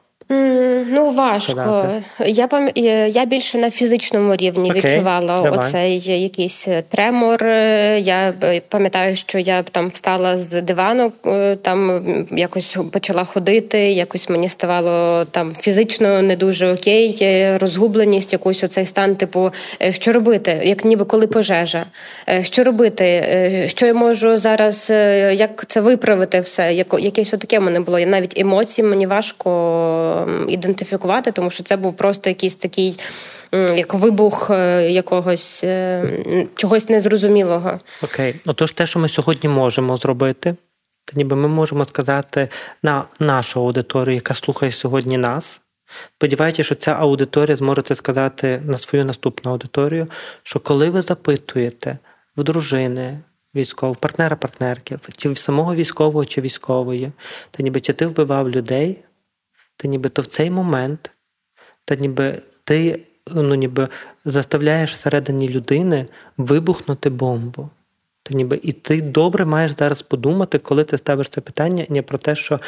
Ну, важко. Я пам... я більше на фізичному рівні okay. відчувала Давай. оцей якийсь тремор. Я пам'ятаю, що я там встала з дивану, е, там якось почала ходити, якось мені ставало там фізично не дуже окей, розгубленість, якийсь оцей стан, типу, е, що робити, як ніби коли пожежа. Е, що робити? Що я можу зараз, як це виправити все? Якесь таке в мене було. Я навіть емоції мені важко ідентифікувати, тому що це був просто якийсь такий як вибух е, якогось е, чогось незрозумілого. Окей, отож, те, що ми сьогодні можемо зробити, то ніби ми можемо сказати на нашу аудиторію, яка слухає сьогодні нас. Сподіваючись, що ця аудиторія зможе це сказати на свою наступну аудиторію, що коли ви запитуєте в дружини, військового, партнера, партнерки, чи в самого військового чи військової, то ніби чи ти вбивав людей, та ніби то в цей момент, та ніби ти ну, ніби заставляєш всередині людини вибухнути бомбу. Та ніби І ти добре маєш зараз подумати, коли ти ставиш це питання, не про те, що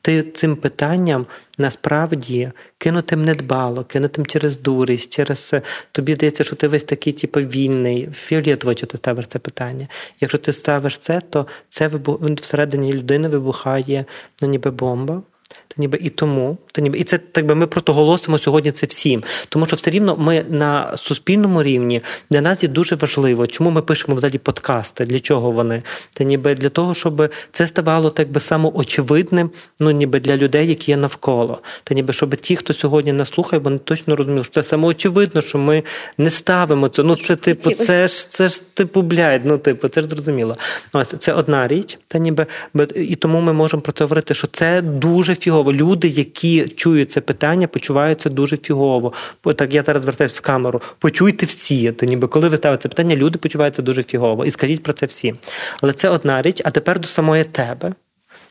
ти цим питанням насправді кинутим недбало, кинутим через дурість, через тобі здається, що ти весь такий, типу, вільний, фіолетово, що ти ставиш це питання. Якщо ти ставиш це, то це всередині людини вибухає ну, ніби бомба. Та ніби і тому, та ніби і це так би ми просто голосимо сьогодні це всім. Тому що все рівно ми на суспільному рівні для нас є дуже важливо, чому ми пишемо взагалі подкасти, для чого вони? Та ніби для того, щоб це ставало так би самоочевидним, ну ніби для людей, які є навколо. Та ніби щоб ті, хто сьогодні нас слухає, вони точно розуміли, що це самоочевидно, що ми не ставимо це. Ну це типу, це ж це ж типу блядь, ну типу, це ж зрозуміло. Ось це одна річ, та ніби і тому ми можемо про це говорити, що це дуже фігово. Люди, які чують це питання, почуваються дуже фігово. Так я зараз звертаюся в камеру. Почуйте всі. Та ніби коли ви ставите питання, люди почуваються дуже фігово. І скажіть про це всі. Але це одна річ. А тепер до самої тебе.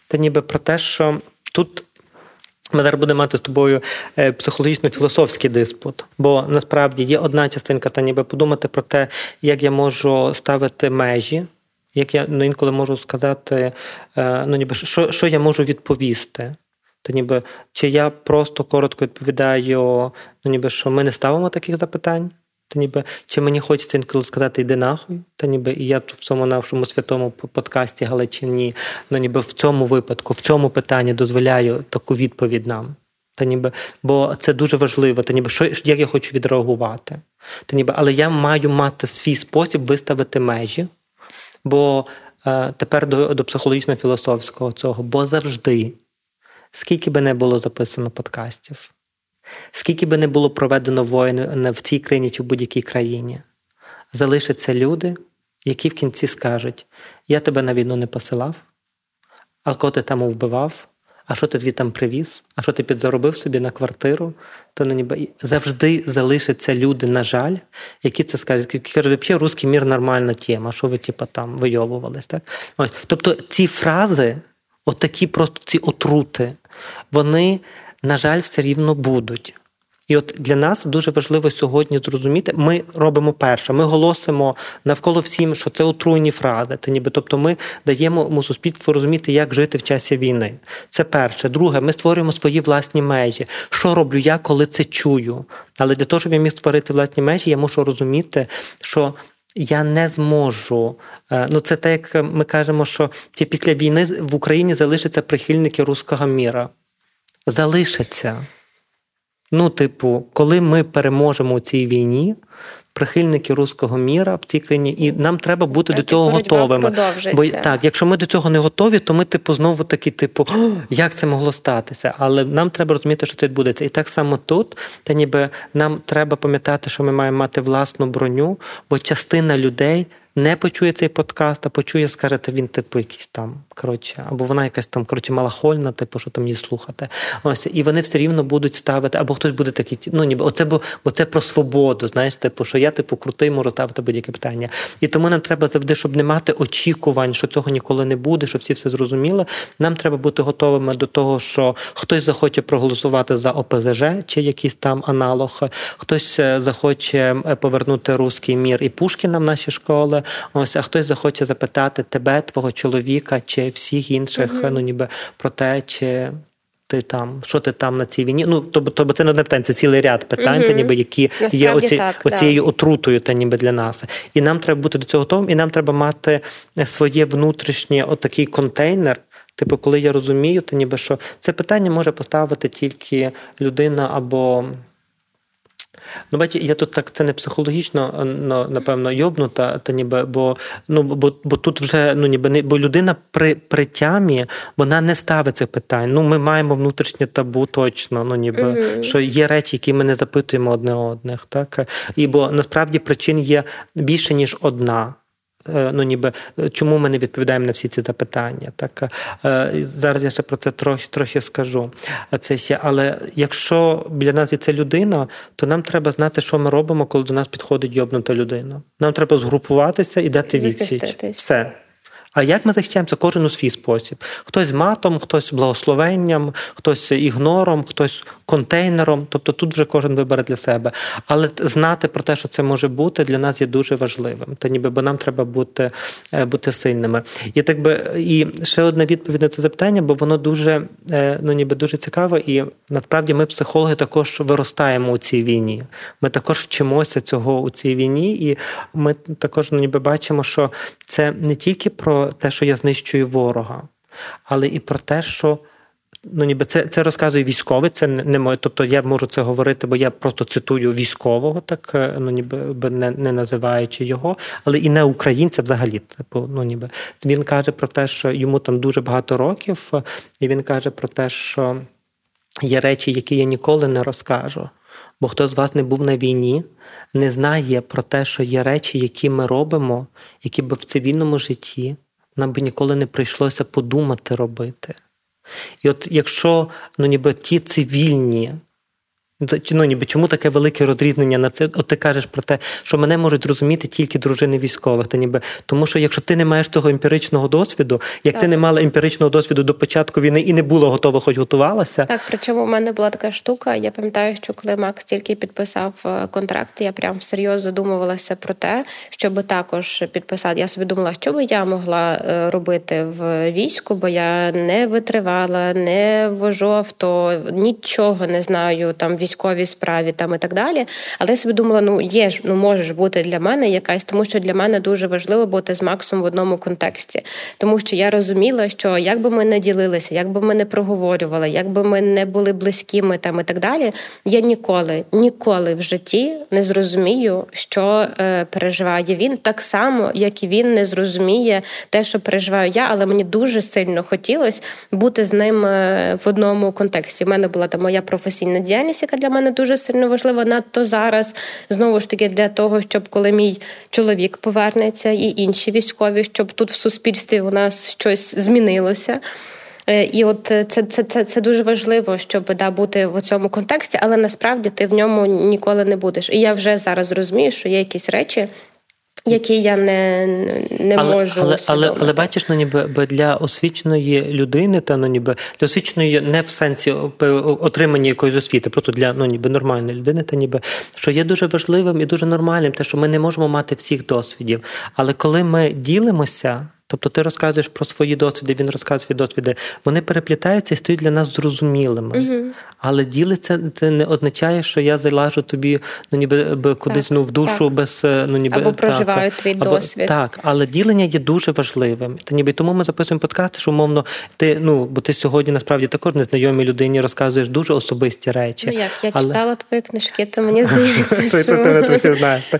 Та ніби про те, що тут. Ми зараз будемо мати з тобою е, психологічно-філософський диспут, бо насправді є одна частинка, та ніби подумати про те, як я можу ставити межі, як я ну, інколи можу сказати, е, ну ніби що що я можу відповісти. То ніби чи я просто коротко відповідаю, ну ніби що ми не ставимо таких запитань, то ніби чи мені хочеться інколи сказати йди нахуй, та ніби і я в цьому нашому святому подкасті Галичині, ну ніби в цьому випадку, в цьому питанні дозволяю таку відповідь нам. Та ніби, бо це дуже важливо, та ніби що як я хочу відреагувати. Та ніби, але я маю мати свій спосіб виставити межі, бо Е, тепер до, до психологічно-філософського цього, бо завжди, скільки би не було записано подкастів, скільки би не було проведено воїн в цій країні чи в будь-якій країні, залишаться люди, які в кінці скажуть: Я тебе на війну не посилав, а кого ти там вбивав, а що ти звідти там привіз, а що ти підзаробив собі на квартиру, то ніби завжди залишаться люди, на жаль, які це скажуть, які кажуть, взагалі русський мір нормальна тема, що ви типу, там вийовувались. Так? Ось. Тобто ці фрази, отакі просто ці отрути, вони, на жаль, все рівно будуть. І от для нас дуже важливо сьогодні зрозуміти, ми робимо перше, ми голосимо навколо всім, що це отруйні фрази. Та ніби тобто ми даємо суспільству розуміти, як жити в часі війни. Це перше. Друге, ми створюємо свої власні межі. Що роблю я, коли це чую? Але для того, щоб я міг створити власні межі, я мушу розуміти, що. Я не зможу. Е, ну, це те, як ми кажемо, що після війни в Україні залишаться прихильники руського міра. Залишаться. Ну, типу, коли ми переможемо у цій війні, прихильники руського міра в цій країні, і нам треба бути так, до цього готовими. Бо так, якщо ми до цього не готові, то ми, типу, знову такі, типу, як це могло статися? Але нам треба розуміти, що це відбудеться. І так само тут, та ніби нам треба пам'ятати, що ми маємо мати власну броню, бо частина людей не почує цей подкаст, а почує, скажете, він, типу, якийсь там, коротше, або вона якась там, коротше, малахольна, типу, що там її слухати. Ось, і вони все рівно будуть ставити, або хтось буде такий, ну ніби оце бо, бо це про свободу, знаєш, типу, що я, типу, крутий, можу ставити будь-яке питання. І тому нам треба завжди, щоб не мати очікувань, що цього ніколи не буде, що всі все зрозуміли. Нам треба бути готовими до того, що хтось захоче проголосувати за ОПЗЖ чи якийсь там аналог, хтось е, захоче е, повернути руський мір і Пушкіна в наші школи. Ось, а хтось захоче запитати тебе, твого чоловіка, чи всіх інших, uh ну ніби про те, чи. Ти там, що ти там на цій війні? Ну, тобто, тобто це не одне питання, це цілий ряд питань, угу. та ніби які Насправді є оці, так, оцією так. отрутою, та ніби для нас. І нам треба бути до цього готовим, і нам треба мати своє внутрішнє отакий контейнер. Типу, коли я розумію, то ніби що це питання може поставити тільки людина або Ну, бачите, я тут так це не психологічно, ну, напевно, йобнута, та ніби, бо ну бо, бо тут вже ну ніби не бо людина при при тямі вона не ставить цих питань. Ну, ми маємо внутрішнє табу точно. Ну ніби mm-hmm. що є речі, які ми не запитуємо одне одних, так і бо насправді причин є більше ніж одна. Е, ну ніби е, чому ми не відповідаємо на всі ці запитання. Так е, зараз я ще про це трохи трохи скажу. Це ще, але якщо біля нас є ця людина, то нам треба знати, що ми робимо, коли до нас підходить йобнута людина. Нам треба згрупуватися і дати відсіч. Все. А як ми захищаємося кожен у свій спосіб? Хтось матом, хтось благословенням, хтось ігнором, хтось контейнером. Тобто тут вже кожен вибере для себе. Але знати про те, що це може бути, для нас є дуже важливим. Та ніби бо нам треба бути е, бути сильними. І так би і ще одна відповідь на це запитання, бо воно дуже е, ну ніби дуже цікаво, і насправді ми, психологи, також виростаємо у цій війні. Ми також вчимося цього у цій війні, і ми також ну, ніби бачимо, що це не тільки про те, що я знищую ворога, але і про те, що ну ніби це це розказує військовий, це не моє. Тобто я можу це говорити, бо я просто цитую військового, так е, ну ніби не не називаючи його, але і не українця взагалі. Типу, ну ніби він каже про те, що йому там дуже багато років, і він каже про те, що є речі, які я ніколи не розкажу. Бо хто з вас не був на війні, не знає про те, що є речі, які ми робимо, які би в цивільному житті нам би ніколи не прийшлося подумати робити. І от якщо ну, ніби ті цивільні Ну, ніби чому таке велике розрізнення на це? От ти кажеш про те, що мене можуть розуміти тільки дружини військових, та ніби тому, що якщо ти не маєш того емпіричного досвіду, як так. ти не мала емпіричного досвіду до початку війни і не було готова, хоч готувалася. Так, причому в мене була така штука. Я пам'ятаю, що коли Макс тільки підписав е, контракт, я прям всерйоз задумувалася про те, щоб також підписати. Я собі думала, що би я могла е, робити в війську, бо я не витривала, не вожу авто, нічого не знаю там військовій справі там і так далі. Але я собі думала, ну є ж, ну може ж бути для мене якась, тому що для мене дуже важливо бути з Максом в одному контексті, тому що я розуміла, що як би ми не ділилися, як би ми не проговорювали, як би ми не були близькими там і так далі, я ніколи, ніколи в житті не зрозумію, що е, переживає він, так само, як і він не зрозуміє те, що переживаю я, але мені дуже сильно хотілося бути з ним е, в одному контексті. У мене була там моя професійна діяльність, яка для мене дуже сильно важлива. Надто зараз знову ж таки для того, щоб коли мій чоловік повернеться, і інші військові, щоб тут в суспільстві у нас щось змінилося. Е, і от це це, це, це дуже важливо, щоб да, бути в цьому контексті, але насправді ти в ньому ніколи не будеш. І я вже зараз розумію, що є якісь речі, які я не не але, можу але, але але бачиш, ну ніби для освіченої людини, та ну ніби для освіченої не в сенсі отримання якоїсь освіти, просто для ну ніби нормальної людини, та ніби що є дуже важливим і дуже нормальним, те, що ми не можемо мати всіх досвідів. Але коли ми ділимося. Тобто ти розказуєш про свої досвіди, він розказує свої досвіди. Вони переплітаються і стають для нас зрозумілими. uh Але ділиться це не означає, що я залажу тобі ну ніби кудись так, ну в душу так. без е, ну ніби або проживаю так, твій або, досвід. Так, але ділення є дуже важливим. Та ніби тому ми записуємо подкасти, що умовно ти ну бо ти сьогодні насправді також незнайомій людині розказуєш дуже особисті речі. Ну як я але... читала твої книжки, то мені здається, що.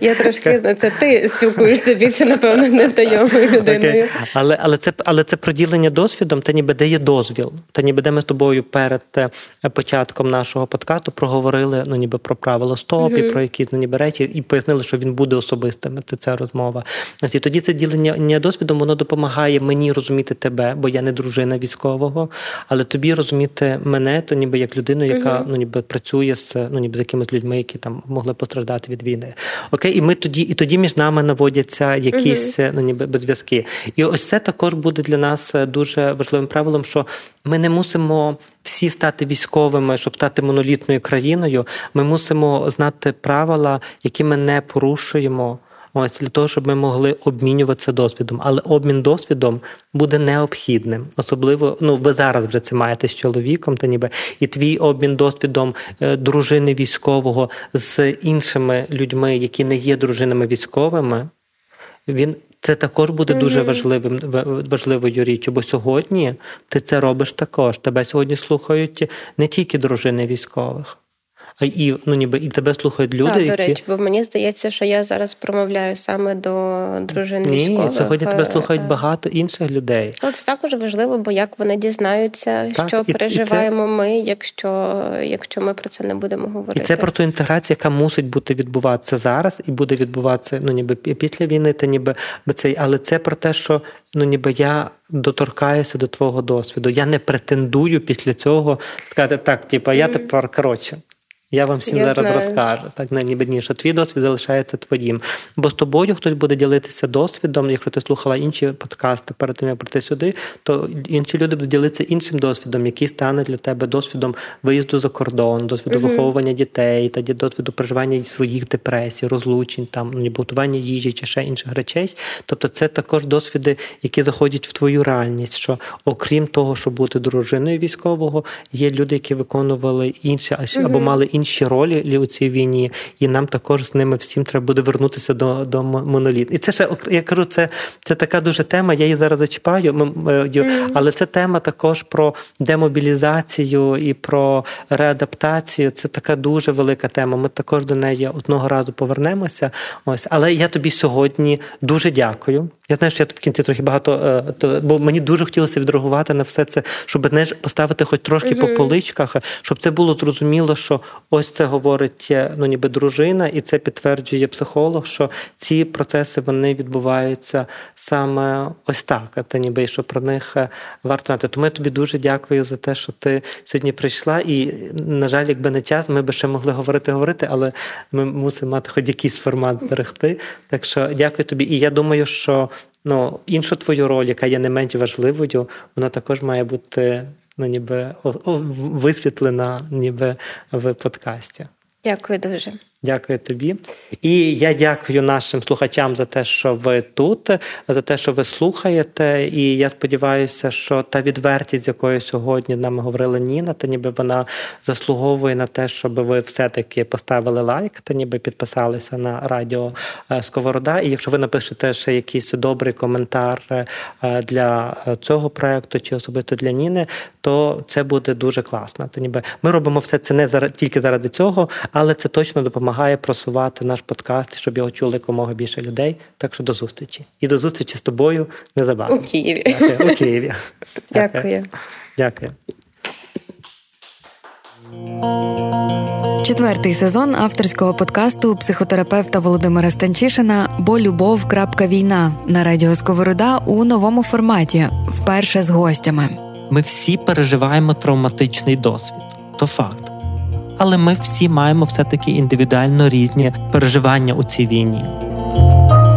Я трошки це ти спілкуєшся більше, напевно, незнайомою людиною. Але але це але це проділення досвідом, та ніби де є дозвіл. Та ніби де ми з тобою перед е, початком нашого подкасту проговорили ну ніби про правила стоп mm-hmm. і про якісь ну, ніби речі, і пояснили, що він буде особистим. Це ця розмова. І тоді це ділення досвідом воно допомагає мені розуміти тебе, бо я не дружина військового, але тобі розуміти мене, то ніби як людину, яка mm-hmm. ну ніби працює з ну ніби з якимись людьми, які там могли постраждати від війни. Окей, і ми тоді, і тоді між нами наводяться якісь mm-hmm. ну ніби зв'язки. І ось це також буде для нас е, дуже важливим правилом, що ми не мусимо всі стати військовими, щоб стати монолітною країною. Ми мусимо знати правила, які ми не порушуємо. Ось для того, щоб ми могли обмінюватися досвідом, але обмін досвідом буде необхідним, особливо ну ви зараз вже це маєте з чоловіком, та ніби і твій обмін досвідом е, дружини військового з іншими людьми, які не є дружинами військовими. Він це також буде mm-hmm. дуже важливим важливою річчю, бо сьогодні ти це робиш також. Тебе сьогодні слухають не тільки дружини військових і ну ніби і тебе слухають люди. Так, до речі, бо мені здається, що я зараз промовляю саме до дружин Ні, військових. сьогодні тебе слухають багато інших людей. Але це також важливо, бо як вони дізнаються, так, що і, переживаємо і це... ми, якщо якщо ми про це не будемо говорити. І це про ту інтеграцію, яка мусить бути відбуватися зараз, і буде відбуватися ну ніби після війни, та ніби цей, але це про те, що ну ніби я доторкаюся до твого досвіду. Я не претендую після цього сказати так, типу, я тепер коротше. Я вам всім Я зараз знаю. розкажу. Так що твій досвід залишається твоїм. Бо з тобою хтось буде ділитися досвідом. Якщо ти слухала інші подкасти перед тим, як прийти сюди, то інші люди будуть ділитися іншим досвідом, який стане для тебе досвідом виїзду за кордон, досвіду uh виховування дітей, та досвіду проживання своїх депресій, розлучень, там ну, готування їжі чи ще інших речей. Тобто, це також досвіди, які заходять в твою реальність. Що окрім того, щоб бути дружиною військового, є люди, які виконували інші або uh мали інші ролі у цій війні, і нам також з ними всім треба буде вернутися до до моноліт. І це ще я кажу, це це така дуже тема. Я її зараз зачіпаю, але це тема також про демобілізацію і про реадаптацію. Це така дуже велика тема. Ми також до неї одного разу повернемося. Ось, але я тобі сьогодні дуже дякую. Я знаю, що я тут в кінці трохи багато, е, то, бо мені дуже хотілося відреагувати на все це, щоб не поставити хоч трошки mm-hmm. по поличках, щоб це було зрозуміло, що ось це говорить е, ну, ніби дружина, і це підтверджує психолог, що ці процеси вони відбуваються саме ось так. А це ніби що про них е, варто знати. Тому я тобі дуже дякую за те, що ти сьогодні прийшла. І, на жаль, якби не час, ми би ще могли говорити, говорити, але ми мусимо мати хоч якийсь формат зберегти. Так що дякую тобі. І я думаю, що ну, іншу твою роль, яка є не менш важливою, вона також має бути ну, ніби висвітлена ніби в подкасті. Дякую дуже. Дякую тобі. І я дякую нашим слухачам за те, що ви тут, за те, що ви слухаєте. І я сподіваюся, що та відвертість, з якою сьогодні нам говорила Ніна, та ніби вона заслуговує на те, щоб ви все-таки поставили лайк, та ніби підписалися на радіо е, Сковорода. І якщо ви напишете ще якийсь добрий коментар е, для цього проекту чи особисто для Ніни, то це буде дуже класно. Та ніби ми робимо все це не тільки заради цього, але це точно допомагає просувати наш подкаст, щоб його чули якомога більше людей. Так що до зустрічі. І до зустрічі з тобою незабаром. У Києві. Дякую. У Києві. Дякую. Дякую. Четвертий сезон авторського подкасту психотерапевта Володимира Станчишина Бо любов. війна на радіо Сковорода у новому форматі. Вперше з гостями. Ми всі переживаємо травматичний досвід. То факт. Але ми всі маємо все-таки індивідуально різні переживання у цій війні.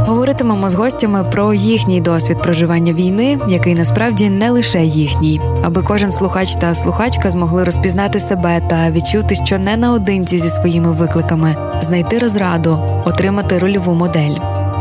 Говоритимемо з гостями про їхній досвід проживання війни, який насправді не лише їхній, аби кожен слухач та слухачка змогли розпізнати себе та відчути, що не наодинці зі своїми викликами, знайти розраду, отримати рольову модель.